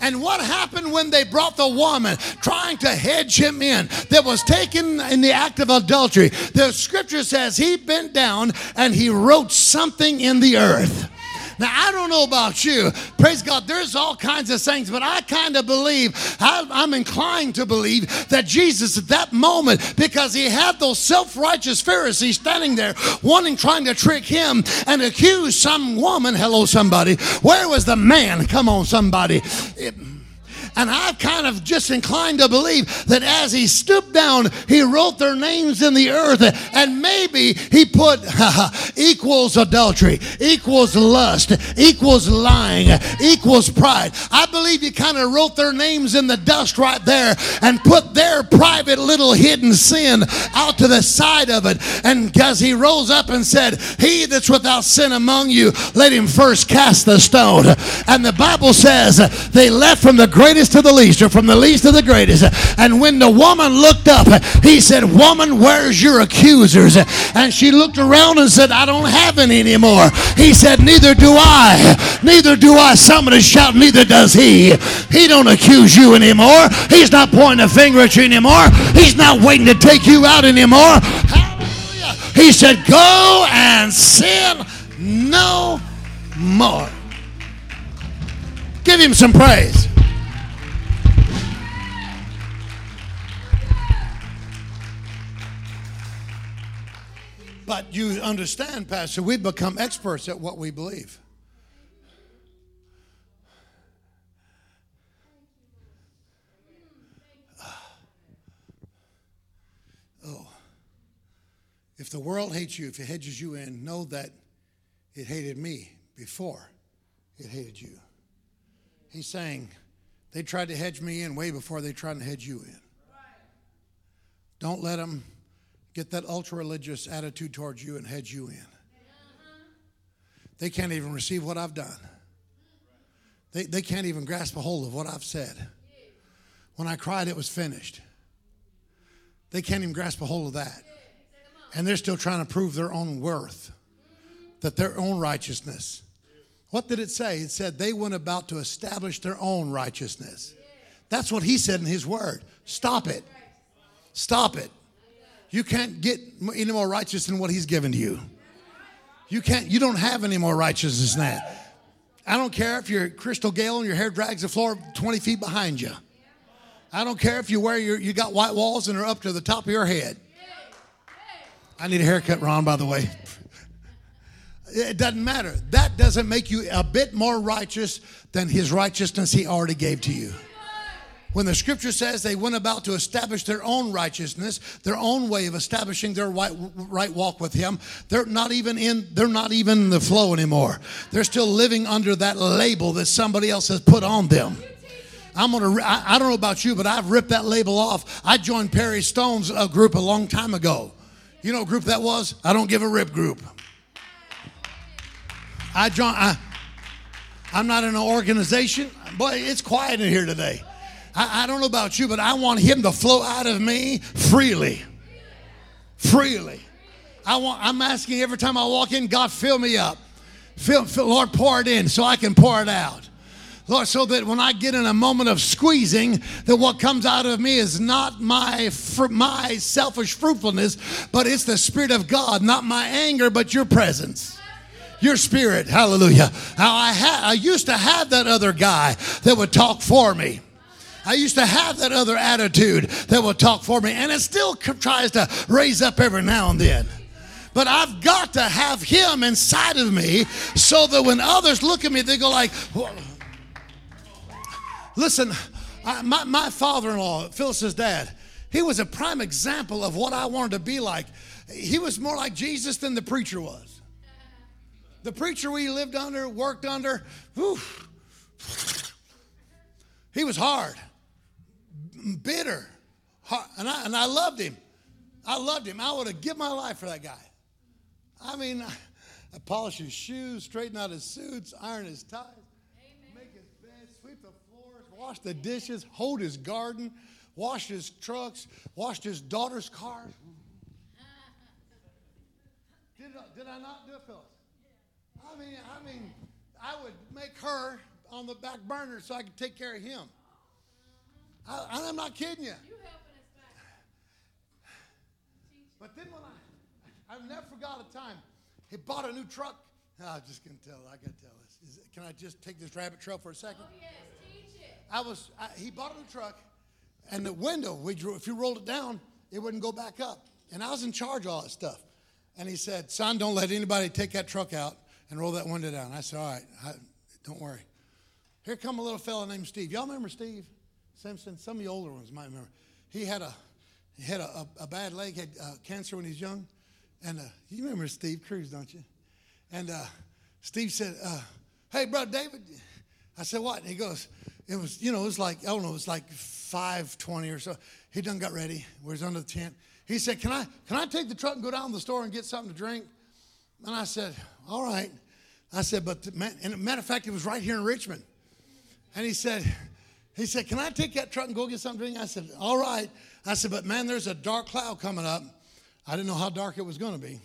And what happened when they brought the woman trying to hedge him in that was taken in the act of adultery? The scripture says he bent down and he wrote something in the earth. Now, I don't know about you. Praise God, there's all kinds of things, but I kind of believe, I'm inclined to believe that Jesus at that moment, because he had those self righteous Pharisees standing there wanting, trying to trick him and accuse some woman, hello, somebody. Where was the man? Come on, somebody. It, and I'm kind of just inclined to believe that as he stooped down, he wrote their names in the earth. And maybe he put <laughs> equals adultery, equals lust, equals lying, equals pride. I believe he kind of wrote their names in the dust right there and put their private little hidden sin out to the side of it. And as he rose up and said, He that's without sin among you, let him first cast the stone. And the Bible says they left from the greatest greatest to the least, or from the least to the greatest. And when the woman looked up, he said, Woman, where's your accusers? And she looked around and said, I don't have any anymore. He said, Neither do I. Neither do I. Somebody shout, Neither does he. He don't accuse you anymore. He's not pointing a finger at you anymore. He's not waiting to take you out anymore. Hallelujah. He said, Go and sin no more. Give him some praise. But you understand, Pastor, we've become experts at what we believe. Ah. Oh. If the world hates you, if it hedges you in, know that it hated me before it hated you. He's saying they tried to hedge me in way before they tried to hedge you in. Don't let them get that ultra religious attitude towards you and hedge you in. They can't even receive what I've done. They, they can't even grasp a hold of what I've said. When I cried, it was finished. They can't even grasp a hold of that. And they're still trying to prove their own worth, that their own righteousness. What did it say? It said they went about to establish their own righteousness. That's what he said in his word. Stop it. Stop it. You can't get any more righteous than what he's given to you. You can't, you don't have any more righteousness than that. I don't care if you're Crystal Gayle and your hair drags the floor 20 feet behind you. I don't care if you wear your, you got white walls and are up to the top of your head. I need a haircut, Ron, by the way. <laughs> It doesn't matter. That doesn't make you a bit more righteous than his righteousness he already gave to you when the scripture says they went about to establish their own righteousness their own way of establishing their right, right walk with him they're not even in they're not even in the flow anymore they're still living under that label that somebody else has put on them I'm gonna. I, I don't know about you, but I've ripped that label off. I joined Perry Stone's uh, group a long time ago. You know what group that was? I don't give a rip group. I joined. I, I'm not in an organization. Boy, it's quiet in here today. I, I don't know about you, but I want Him to flow out of me freely. Freely. I want, I'm asking every time I walk in, God, fill me up. Fill, fill, Lord, pour it in so I can pour it out. Lord, so that when I get in a moment of squeezing, that what comes out of me is not my my selfish fruitfulness, but it's the Spirit of God, not my anger, but your presence. Your spirit, hallelujah. How I, ha- I used to have that other guy that would talk for me. I used to have that other attitude that would talk for me, and it still tries to raise up every now and then. But I've got to have him inside of me so that when others look at me, they go like, listen, I, my, my father-in-law, Phyllis's dad, he was a prime example of what I wanted to be like. He was more like Jesus than the preacher was. The preacher we lived under, worked under, whew, he was hard, bitter, and, I, and I loved him. I loved him. I would have given my life for that guy. I mean, <laughs> I polish his shoes, straighten out his suits, iron his ties, Amen. make his bed, sweep the floors, wash the dishes, hold his garden, wash his trucks, washed his daughter's car. <laughs> did, did I not do it, Phyllis? I mean, I mean, I would make her on the back burner so I could take care of him. I, I'm not kidding you. you But then when I I've never forgot a time. He bought a new truck. Oh, I'm just gonna tell. I gotta tell this. Is, can I just take this rabbit trail for a second? Oh yes, teach it. I was. I, he bought a new truck, and the window. We drew. If you rolled it down, it wouldn't go back up. And I was in charge of all that stuff. And he said, "Son, don't let anybody take that truck out and roll that window down." I said, "All right, I, don't worry." Here come a little fellow named Steve. Y'all remember Steve Simpson? Some of the older ones might remember. He had a he had a, a, a bad leg, had uh, cancer when he was young. And uh, you remember Steve Cruz, don't you? And uh, Steve said, uh, "Hey, brother David." I said, "What?" And he goes, "It was, you know, it was like I don't know, it was like five twenty or so. He done got ready. We was under the tent. He said, "Can I, can I take the truck and go down to the store and get something to drink?" And I said, "All right." I said, "But the man, and matter of fact, it was right here in Richmond." And he said, "He said, can I take that truck and go get something to drink?" I said, "All right." I said, "But man, there's a dark cloud coming up." I didn't know how dark it was going to be.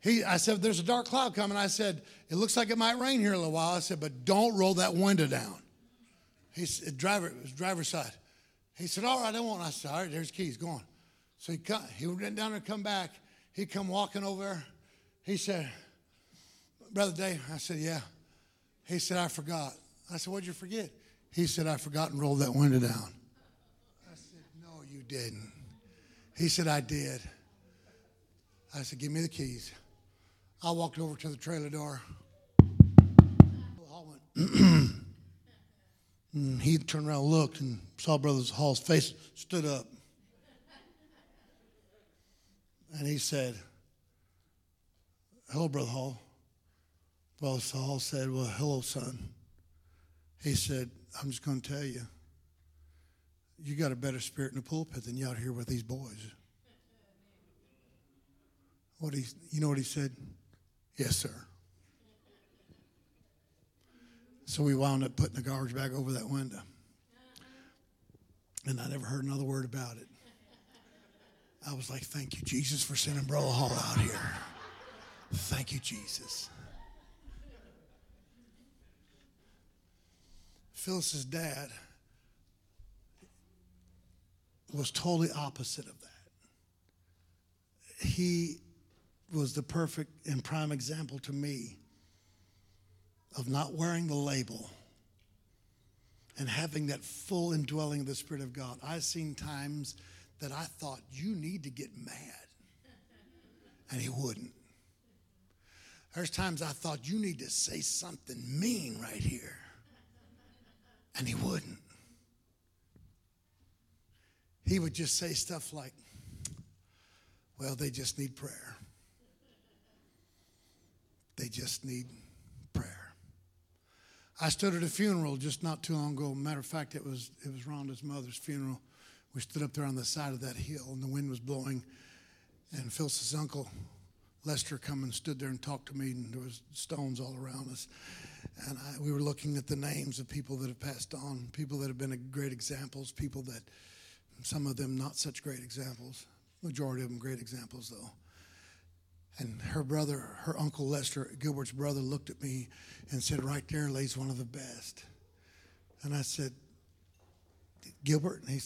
He, I said, There's a dark cloud coming. I said, It looks like it might rain here in a little while. I said, But don't roll that window down. He said, uh, Driver, it was driver's side. He said, All right, I won't. I said, All right, there's keys, go on. So he, come, he went down and come back. He come walking over. He said, Brother Dave, I said, Yeah. He said, I forgot. I said, What'd you forget? He said, I forgot and rolled that window down. I said, No, you didn't. He said, I did. I said, Give me the keys. I walked over to the trailer door. <clears throat> he turned around, looked, and saw Brother Hall's face stood up. And he said, Hello, Brother Hall. Brother Hall said, Well, hello, son. He said, I'm just going to tell you you got a better spirit in the pulpit than you out here with these boys. What he, you know what he said? Yes, sir. So we wound up putting the garbage bag over that window. And I never heard another word about it. I was like, thank you, Jesus, for sending Brother Hall out here. Thank you, Jesus. Phyllis's dad was totally opposite of that. He was the perfect and prime example to me of not wearing the label and having that full indwelling of the Spirit of God. I've seen times that I thought, you need to get mad. And he wouldn't. There's times I thought, you need to say something mean right here. And he wouldn't he would just say stuff like, well, they just need prayer. They just need prayer. I stood at a funeral just not too long ago. Matter of fact, it was it was Rhonda's mother's funeral. We stood up there on the side of that hill, and the wind was blowing. And Phil's uncle Lester come and stood there and talked to me, and there was stones all around us. And I, we were looking at the names of people that have passed on, people that have been great examples, people that some of them not such great examples. Majority of them great examples, though. And her brother, her uncle Lester, Gilbert's brother, looked at me and said, Right there lays one of the best. And I said, Gilbert? And he,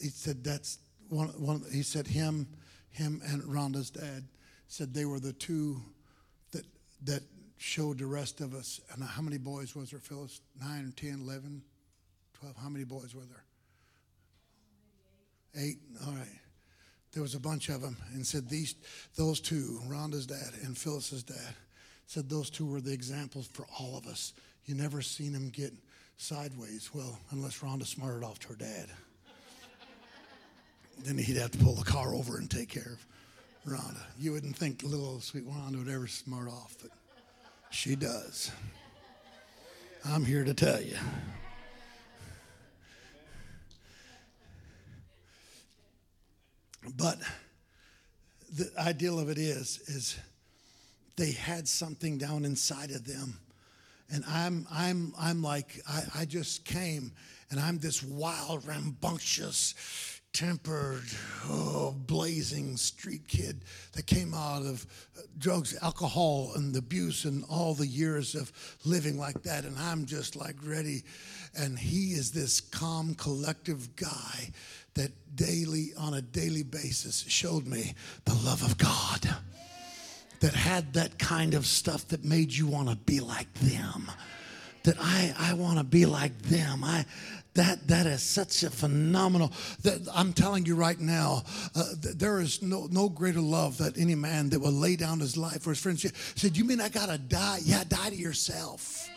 he said, That's one, one. He said, Him, him and Rhonda's dad said they were the two that, that showed the rest of us. And how many boys was there, Phyllis? Nine, ten, eleven, 12. How many boys were there? Eight. All right. There was a bunch of them and said these, those two, Rhonda's dad and Phyllis's dad, said those two were the examples for all of us. You never seen them get sideways. Well, unless Rhonda smarted off to her dad. then he'd have to pull the car over and take care of Rhonda. You wouldn't think little sweet Rhonda would ever smart off, but she does. I'm here to tell you. But the ideal of it is, is they had something down inside of them. And I'm, I'm, I'm like, I, I just came and I'm this wild, rambunctious, tempered, oh, blazing street kid that came out of uh, drugs, alcohol, and abuse, and all the years of living like that. And I'm just like ready. And he is this calm, collective guy that daily, on a daily basis, showed me the love of God. That had that kind of stuff that made you want to be like them. That I, I want to be like them. I, that that is such a phenomenal that i'm telling you right now uh, there is no no greater love that any man that will lay down his life for his friends. Said you mean i gotta die? Yeah die to yourself.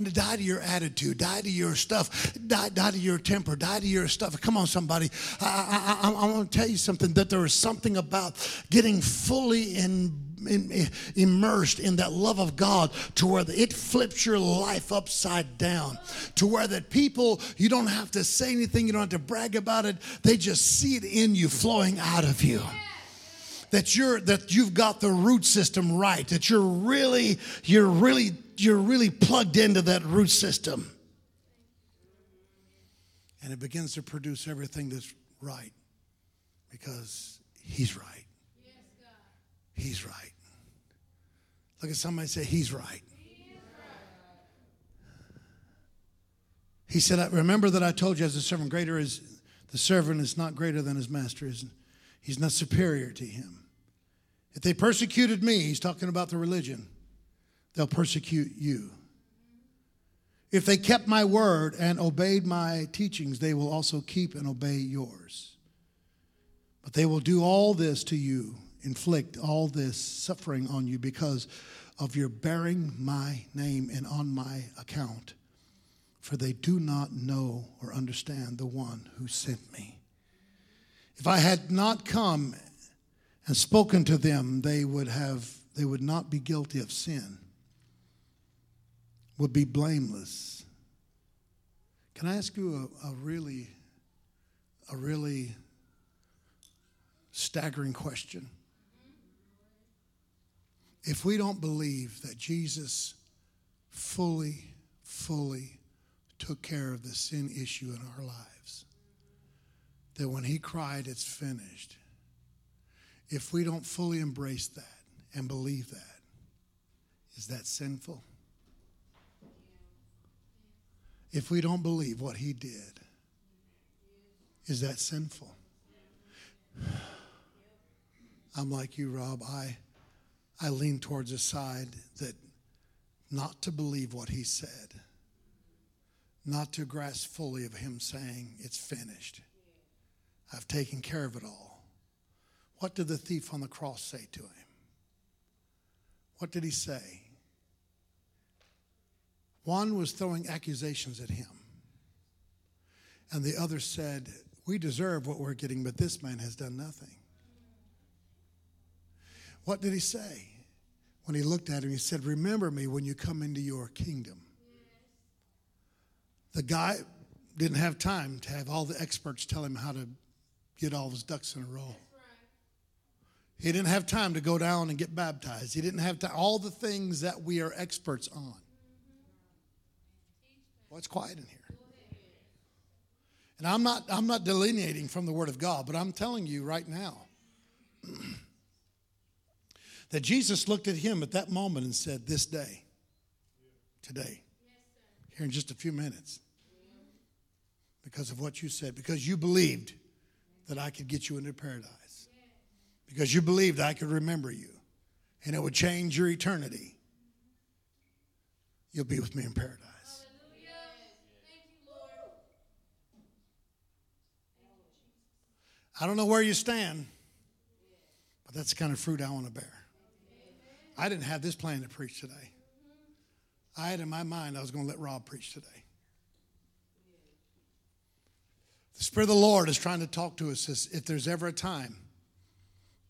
Die to your attitude, die to your stuff, die, die to your temper, die to your stuff. Come on, somebody. I, I, I, I want to tell you something that there is something about getting fully in, immersed in that love of God to where it flips your life upside down. To where that people, you don't have to say anything, you don't have to brag about it. They just see it in you flowing out of you. That you're that you've got the root system right, that you're really, you're really you're really plugged into that root system. And it begins to produce everything that's right because He's right. He's right. Look at somebody say, He's right. He said, Remember that I told you as a servant, greater is the servant is not greater than his master, is he's not superior to him. If they persecuted me, he's talking about the religion they'll persecute you. If they kept my word and obeyed my teachings, they will also keep and obey yours. But they will do all this to you, inflict all this suffering on you because of your bearing my name and on my account. For they do not know or understand the one who sent me. If I had not come and spoken to them, they would have they would not be guilty of sin would be blameless. Can I ask you a, a really, a really staggering question? If we don't believe that Jesus fully, fully took care of the sin issue in our lives, that when he cried, it's finished, if we don't fully embrace that and believe that, is that sinful? if we don't believe what he did, is that sinful? <sighs> I'm like you, Rob. I, I lean towards a side that not to believe what he said, not to grasp fully of him saying, It's finished. I've taken care of it all. What did the thief on the cross say to him? What did he say? One was throwing accusations at him, and the other said, We deserve what we're getting, but this man has done nothing. What did he say? When he looked at him, he said, Remember me when you come into your kingdom. The guy didn't have time to have all the experts tell him how to get all his ducks in a row. He didn't have time to go down and get baptized. He didn't have to all the things that we are experts on. Well, it's quiet in here. And I'm not, I'm not delineating from the Word of God, but I'm telling you right now <clears throat> that Jesus looked at him at that moment and said, This day, today, here in just a few minutes, because of what you said, because you believed that I could get you into paradise, because you believed I could remember you and it would change your eternity. You'll be with me in paradise. I don't know where you stand, but that's the kind of fruit I want to bear. I didn't have this plan to preach today. I had in my mind I was going to let Rob preach today. The Spirit of the Lord is trying to talk to us if there's ever a time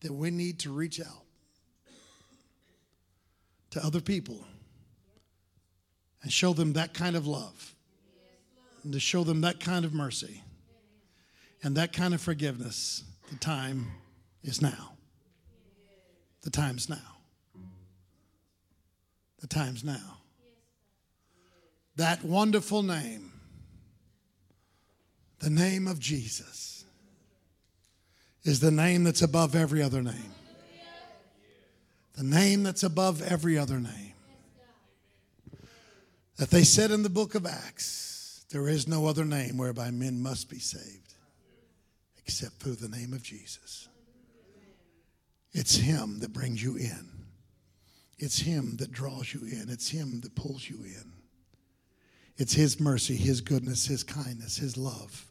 that we need to reach out to other people and show them that kind of love and to show them that kind of mercy and that kind of forgiveness. The time is now. The time's now. Time's now. That wonderful name the name of Jesus is the name that's above every other name. The name that's above every other name. That they said in the book of Acts, there is no other name whereby men must be saved except through the name of Jesus. It's Him that brings you in, it's Him that draws you in, it's Him that pulls you in. It's His mercy, His goodness, His kindness, His love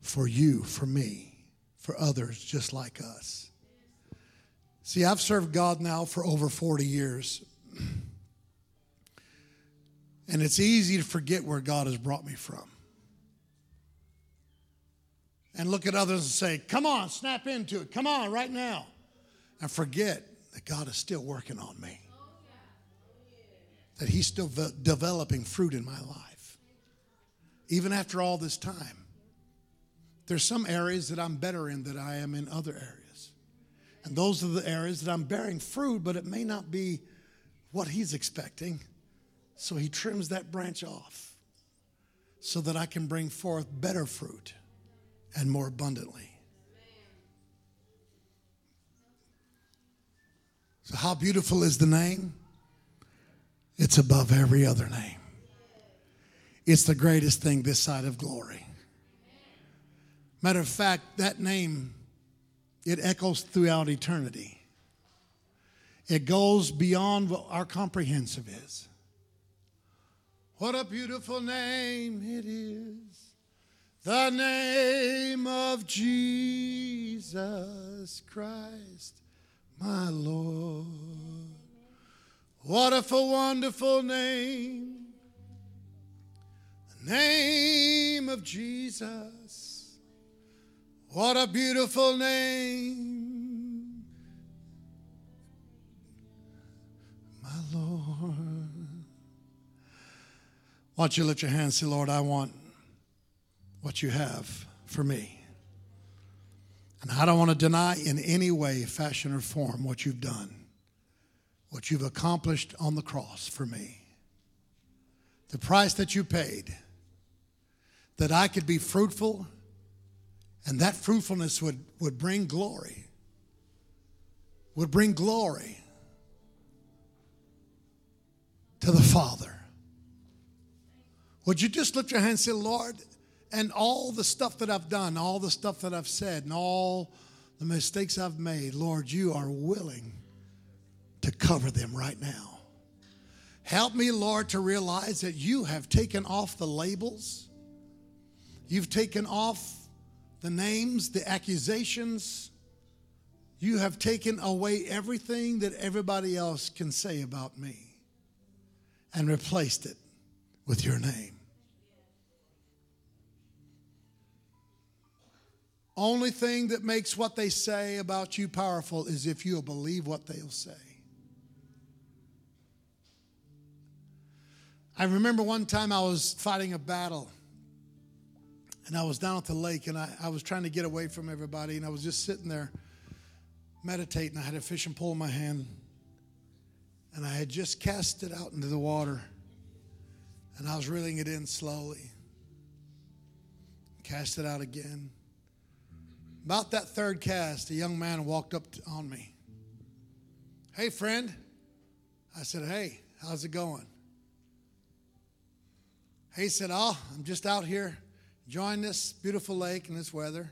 for you, for me, for others just like us. See, I've served God now for over 40 years. <clears throat> And it's easy to forget where God has brought me from. And look at others and say, Come on, snap into it. Come on, right now. And forget that God is still working on me, that He's still developing fruit in my life, even after all this time. There's some areas that I'm better in than I am in other areas. And those are the areas that I'm bearing fruit, but it may not be what he's expecting. So he trims that branch off so that I can bring forth better fruit and more abundantly. So, how beautiful is the name? It's above every other name. It's the greatest thing this side of glory. Matter of fact, that name, it echoes throughout eternity. It goes beyond what our comprehensive is. What a beautiful name it is. The name of Jesus Christ, my Lord. What a wonderful name. The name of Jesus. What a beautiful name, my Lord. Why don't you lift your hands and say, Lord, I want what you have for me. And I don't want to deny in any way, fashion, or form what you've done, what you've accomplished on the cross for me. The price that you paid, that I could be fruitful and that fruitfulness would, would bring glory, would bring glory to the Father. Would you just lift your hand and say, Lord, and all the stuff that I've done, all the stuff that I've said, and all the mistakes I've made, Lord, you are willing to cover them right now. Help me, Lord, to realize that you have taken off the labels. You've taken off the names, the accusations. You have taken away everything that everybody else can say about me and replaced it with your name. Only thing that makes what they say about you powerful is if you'll believe what they'll say. I remember one time I was fighting a battle and I was down at the lake and I, I was trying to get away from everybody and I was just sitting there meditating. I had a fishing pole in my hand and I had just cast it out into the water and I was reeling it in slowly. Cast it out again. About that third cast, a young man walked up on me. Hey, friend. I said, Hey, how's it going? He said, Oh, I'm just out here enjoying this beautiful lake and this weather.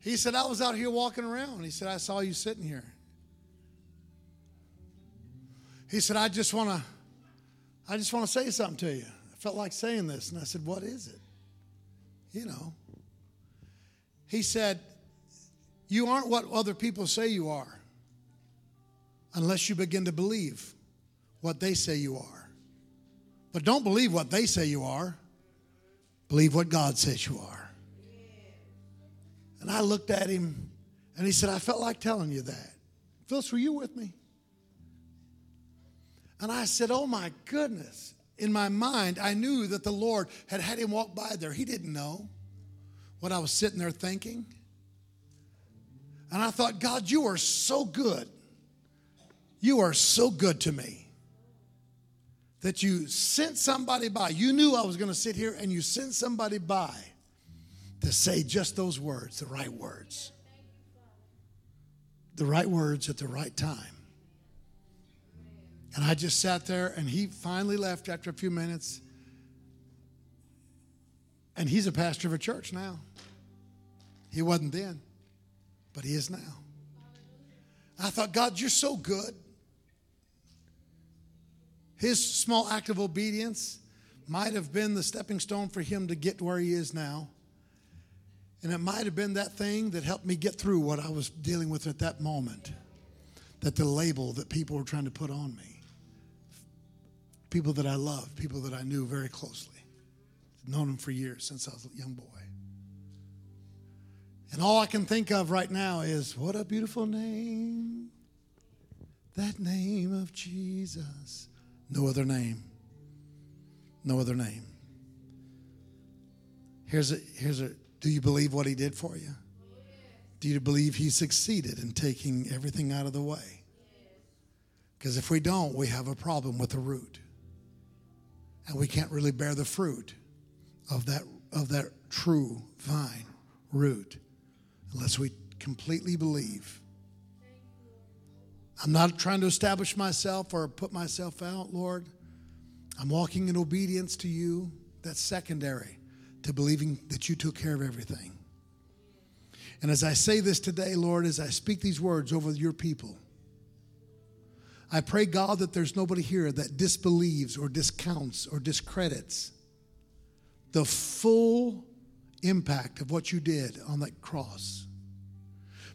He said, I was out here walking around. He said, I saw you sitting here. He said, I just want to, I just want to say something to you. I felt like saying this. And I said, What is it? You know. He said, You aren't what other people say you are unless you begin to believe what they say you are. But don't believe what they say you are, believe what God says you are. And I looked at him and he said, I felt like telling you that. Phyllis, were you with me? And I said, Oh my goodness. In my mind, I knew that the Lord had had him walk by there. He didn't know what I was sitting there thinking. And I thought, God, you are so good. You are so good to me that you sent somebody by. You knew I was going to sit here and you sent somebody by to say just those words, the right words. The right words at the right time. And I just sat there, and he finally left after a few minutes. And he's a pastor of a church now. He wasn't then, but he is now. I thought, God, you're so good. His small act of obedience might have been the stepping stone for him to get where he is now. And it might have been that thing that helped me get through what I was dealing with at that moment. That the label that people were trying to put on me. People that I loved, people that I knew very closely. Known him for years since I was a young boy. And all I can think of right now is what a beautiful name. That name of Jesus. No other name. No other name. Here's a here's a do you believe what he did for you? Do you believe he succeeded in taking everything out of the way? Because if we don't, we have a problem with the root. And we can't really bear the fruit of that, of that true vine root unless we completely believe. I'm not trying to establish myself or put myself out, Lord. I'm walking in obedience to you. That's secondary to believing that you took care of everything. And as I say this today, Lord, as I speak these words over your people, I pray, God, that there's nobody here that disbelieves or discounts or discredits the full impact of what you did on that cross.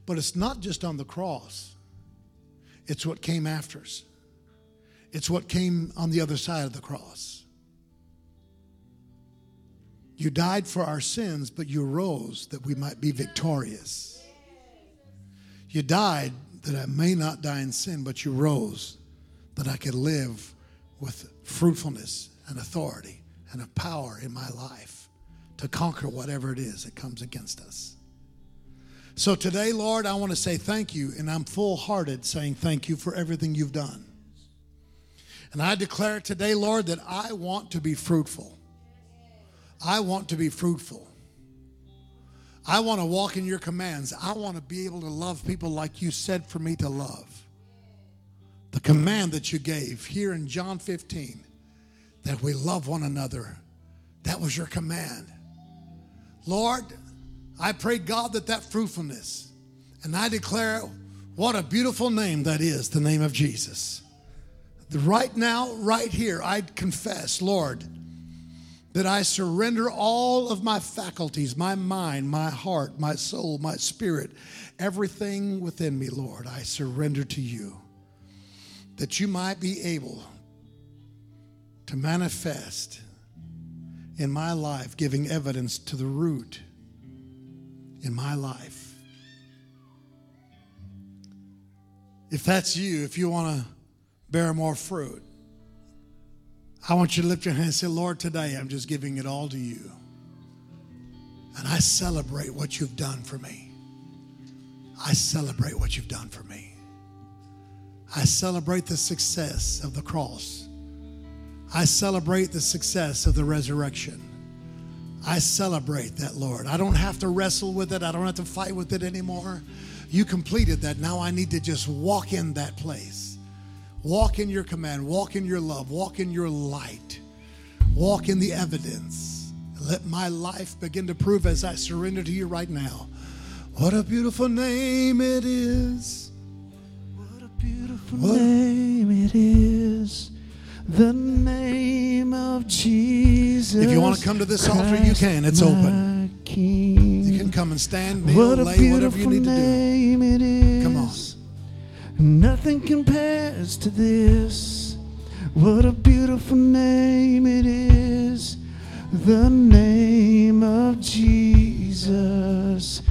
But it's not just on the cross, it's what came after us, it's what came on the other side of the cross. You died for our sins, but you rose that we might be victorious. You died that I may not die in sin, but you rose that I could live with fruitfulness and authority and a power in my life to conquer whatever it is that comes against us. So today, Lord, I want to say thank you, and I'm full hearted saying thank you for everything you've done. And I declare today, Lord, that I want to be fruitful. I want to be fruitful. I want to walk in your commands. I want to be able to love people like you said for me to love. The command that you gave here in John 15 that we love one another, that was your command. Lord, I pray, God, that that fruitfulness, and I declare what a beautiful name that is, the name of Jesus. Right now, right here, I confess, Lord, that I surrender all of my faculties, my mind, my heart, my soul, my spirit, everything within me, Lord, I surrender to you. That you might be able to manifest in my life, giving evidence to the root in my life. If that's you, if you want to bear more fruit, I want you to lift your hand and say, Lord, today I'm just giving it all to you. And I celebrate what you've done for me. I celebrate what you've done for me. I celebrate the success of the cross. I celebrate the success of the resurrection. I celebrate that, Lord. I don't have to wrestle with it. I don't have to fight with it anymore. You completed that. Now I need to just walk in that place. Walk in your command, walk in your love, walk in your light, walk in the evidence. Let my life begin to prove as I surrender to you right now. What a beautiful name it is. What a beautiful what? name it is. The name of Jesus. If you want to come to this altar, you can. It's open. King. You can come. and stand, kneel, What a lay, whatever you need to do. Come on. Nothing compares to this. What a beautiful name it is. The name of Jesus.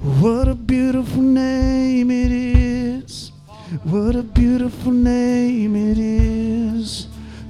What a beautiful name it is. What a beautiful name it is.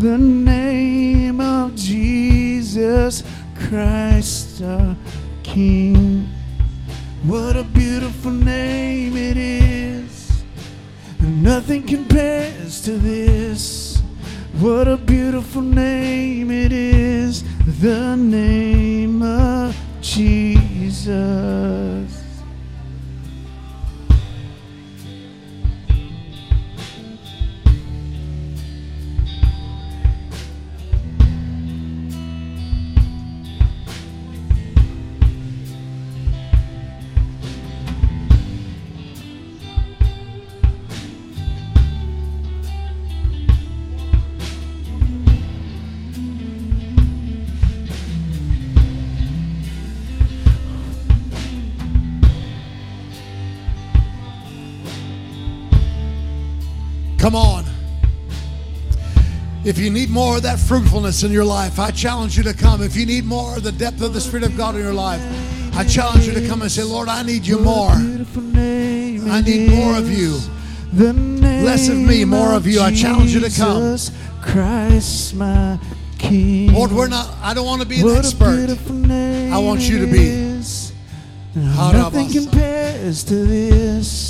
The name of Jesus Christ our King. What a beautiful name it is. Nothing compares to this. What a beautiful name it is. The name of Jesus. Come on. If you need more of that fruitfulness in your life, I challenge you to come. If you need more of the depth of the Spirit of God in your life, I challenge you to come and say, Lord, I need you more. I need more of you. Less of me, more of you. I challenge you to come. Christ, my King. Lord, we're not, I don't want to be an expert. I want you to be. Nothing compares to this.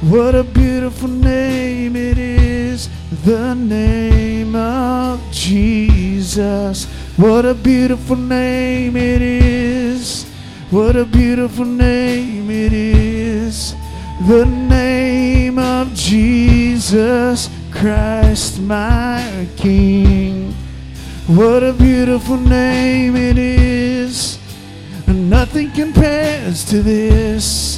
What a beautiful name it is. The name of Jesus. What a beautiful name it is. What a beautiful name it is. The name of Jesus Christ, my King. What a beautiful name it is. And nothing compares to this.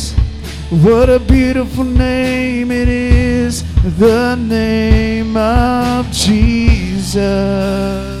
What a beautiful name it is. The name of Jesus.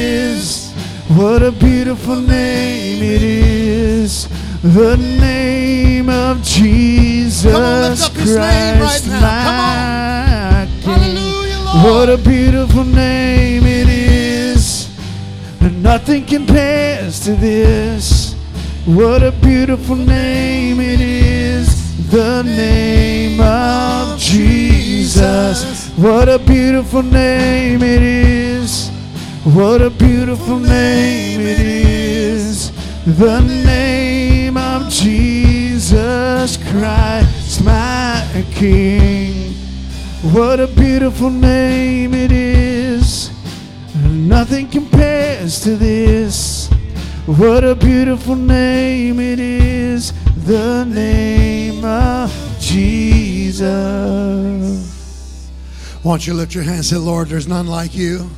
What a beautiful name it is. The name of Jesus on, lift up his name right Christ, now. my King. What a beautiful name it is. And nothing compares to this. What a beautiful name it is. The name of Jesus. What a beautiful name it is. What a beautiful name it is. The name of Jesus Christ, my King. What a beautiful name it is. Nothing compares to this. What a beautiful name it is. The name of Jesus. Why don't you lift your hands and say, Lord, there's none like you.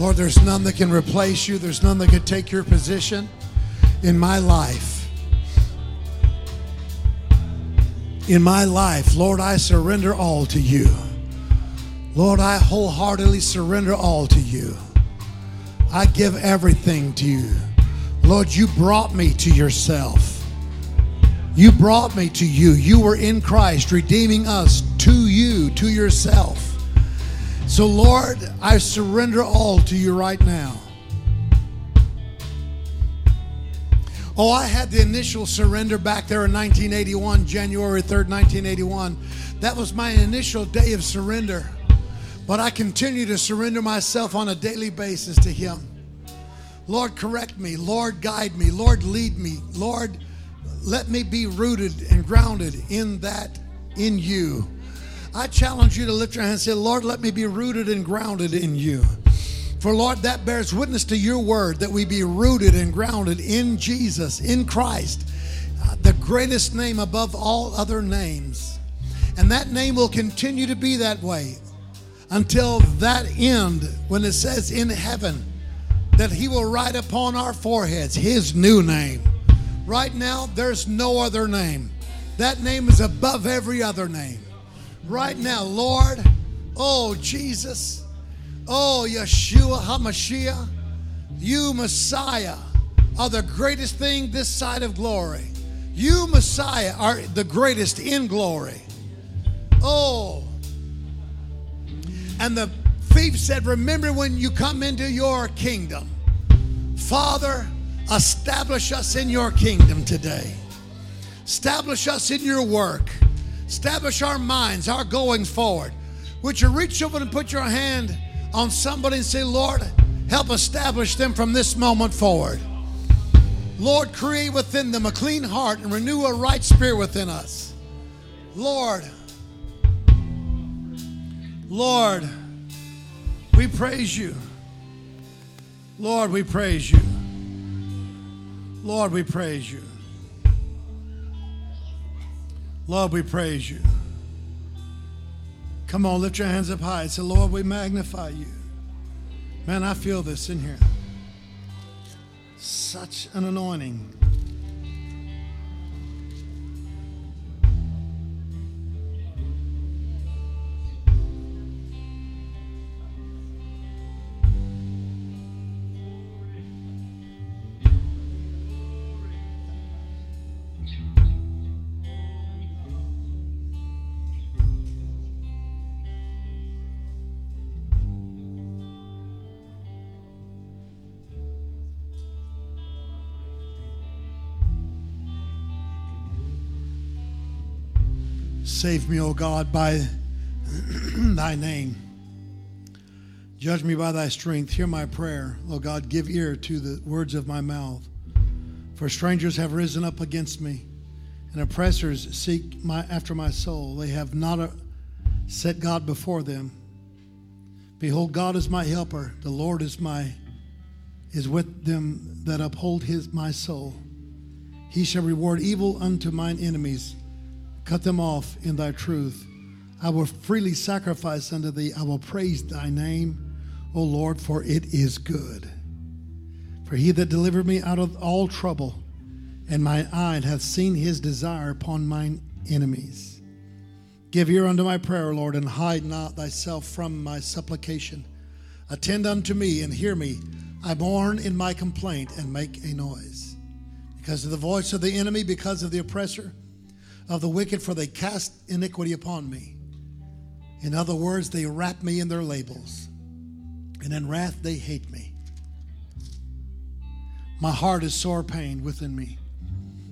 Lord, there's none that can replace you. There's none that can take your position in my life. In my life, Lord, I surrender all to you. Lord, I wholeheartedly surrender all to you. I give everything to you. Lord, you brought me to yourself. You brought me to you. You were in Christ, redeeming us to you, to yourself. So, Lord, I surrender all to you right now. Oh, I had the initial surrender back there in 1981, January 3rd, 1981. That was my initial day of surrender. But I continue to surrender myself on a daily basis to Him. Lord, correct me. Lord, guide me. Lord, lead me. Lord, let me be rooted and grounded in that, in you. I challenge you to lift your hand and say, Lord, let me be rooted and grounded in you. For Lord, that bears witness to your word that we be rooted and grounded in Jesus, in Christ, uh, the greatest name above all other names. And that name will continue to be that way until that end when it says in heaven that he will write upon our foreheads his new name. Right now, there's no other name. That name is above every other name. Right now, Lord, oh Jesus, oh Yeshua HaMashiach, you Messiah are the greatest thing this side of glory. You Messiah are the greatest in glory. Oh, and the thief said, Remember when you come into your kingdom. Father, establish us in your kingdom today. Establish us in your work. Establish our minds, our goings forward. Would you reach over and put your hand on somebody and say, Lord, help establish them from this moment forward. Lord, create within them a clean heart and renew a right spirit within us. Lord, Lord, we praise you. Lord, we praise you. Lord, we praise you. Lord, we praise you. Come on, lift your hands up high say, Lord, we magnify you. Man, I feel this in here. Such an anointing. Save me, O God, by <clears throat> thy name. Judge me by thy strength. Hear my prayer. O God, give ear to the words of my mouth. For strangers have risen up against me, and oppressors seek my, after my soul. They have not uh, set God before them. Behold, God is my helper. The Lord is my is with them that uphold his my soul. He shall reward evil unto mine enemies. Cut them off in thy truth. I will freely sacrifice unto thee. I will praise thy name, O Lord, for it is good. For he that delivered me out of all trouble, and my eye hath seen his desire upon mine enemies. Give ear unto my prayer, Lord, and hide not thyself from my supplication. Attend unto me and hear me. I mourn in my complaint and make a noise. Because of the voice of the enemy, because of the oppressor, of the wicked, for they cast iniquity upon me. In other words, they wrap me in their labels, and in wrath they hate me. My heart is sore pained within me,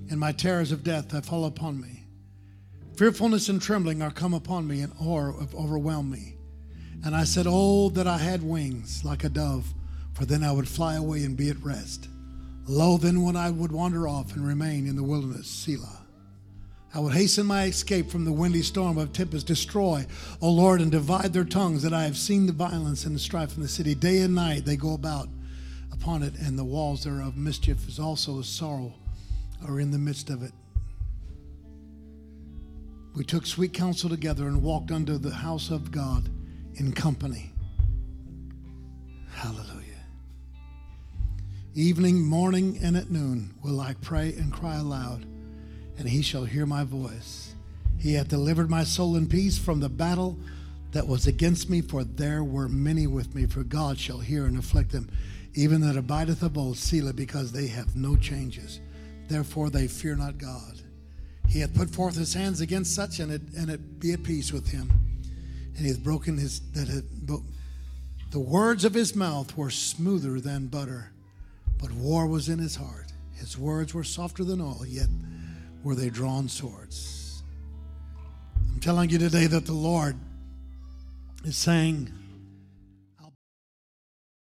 and my terrors of death have fallen upon me. Fearfulness and trembling are come upon me, and horror have overwhelmed me. And I said, Oh, that I had wings like a dove, for then I would fly away and be at rest. Lo, then when I would wander off and remain in the wilderness, Selah. I would hasten my escape from the windy storm of tempest. Destroy, O Lord, and divide their tongues, that I have seen the violence and the strife in the city. Day and night they go about upon it, and the walls thereof mischief is also a sorrow are in the midst of it. We took sweet counsel together and walked under the house of God in company. Hallelujah. Evening, morning, and at noon will I pray and cry aloud and he shall hear my voice. He hath delivered my soul in peace from the battle that was against me, for there were many with me. For God shall hear and afflict them, even that abideth of old, Selah, because they have no changes. Therefore they fear not God. He hath put forth his hands against such, and it and it be at peace with him. And he hath broken his that had, the words of his mouth were smoother than butter, but war was in his heart. His words were softer than oil, yet were they drawn swords. I'm telling you today that the Lord is saying,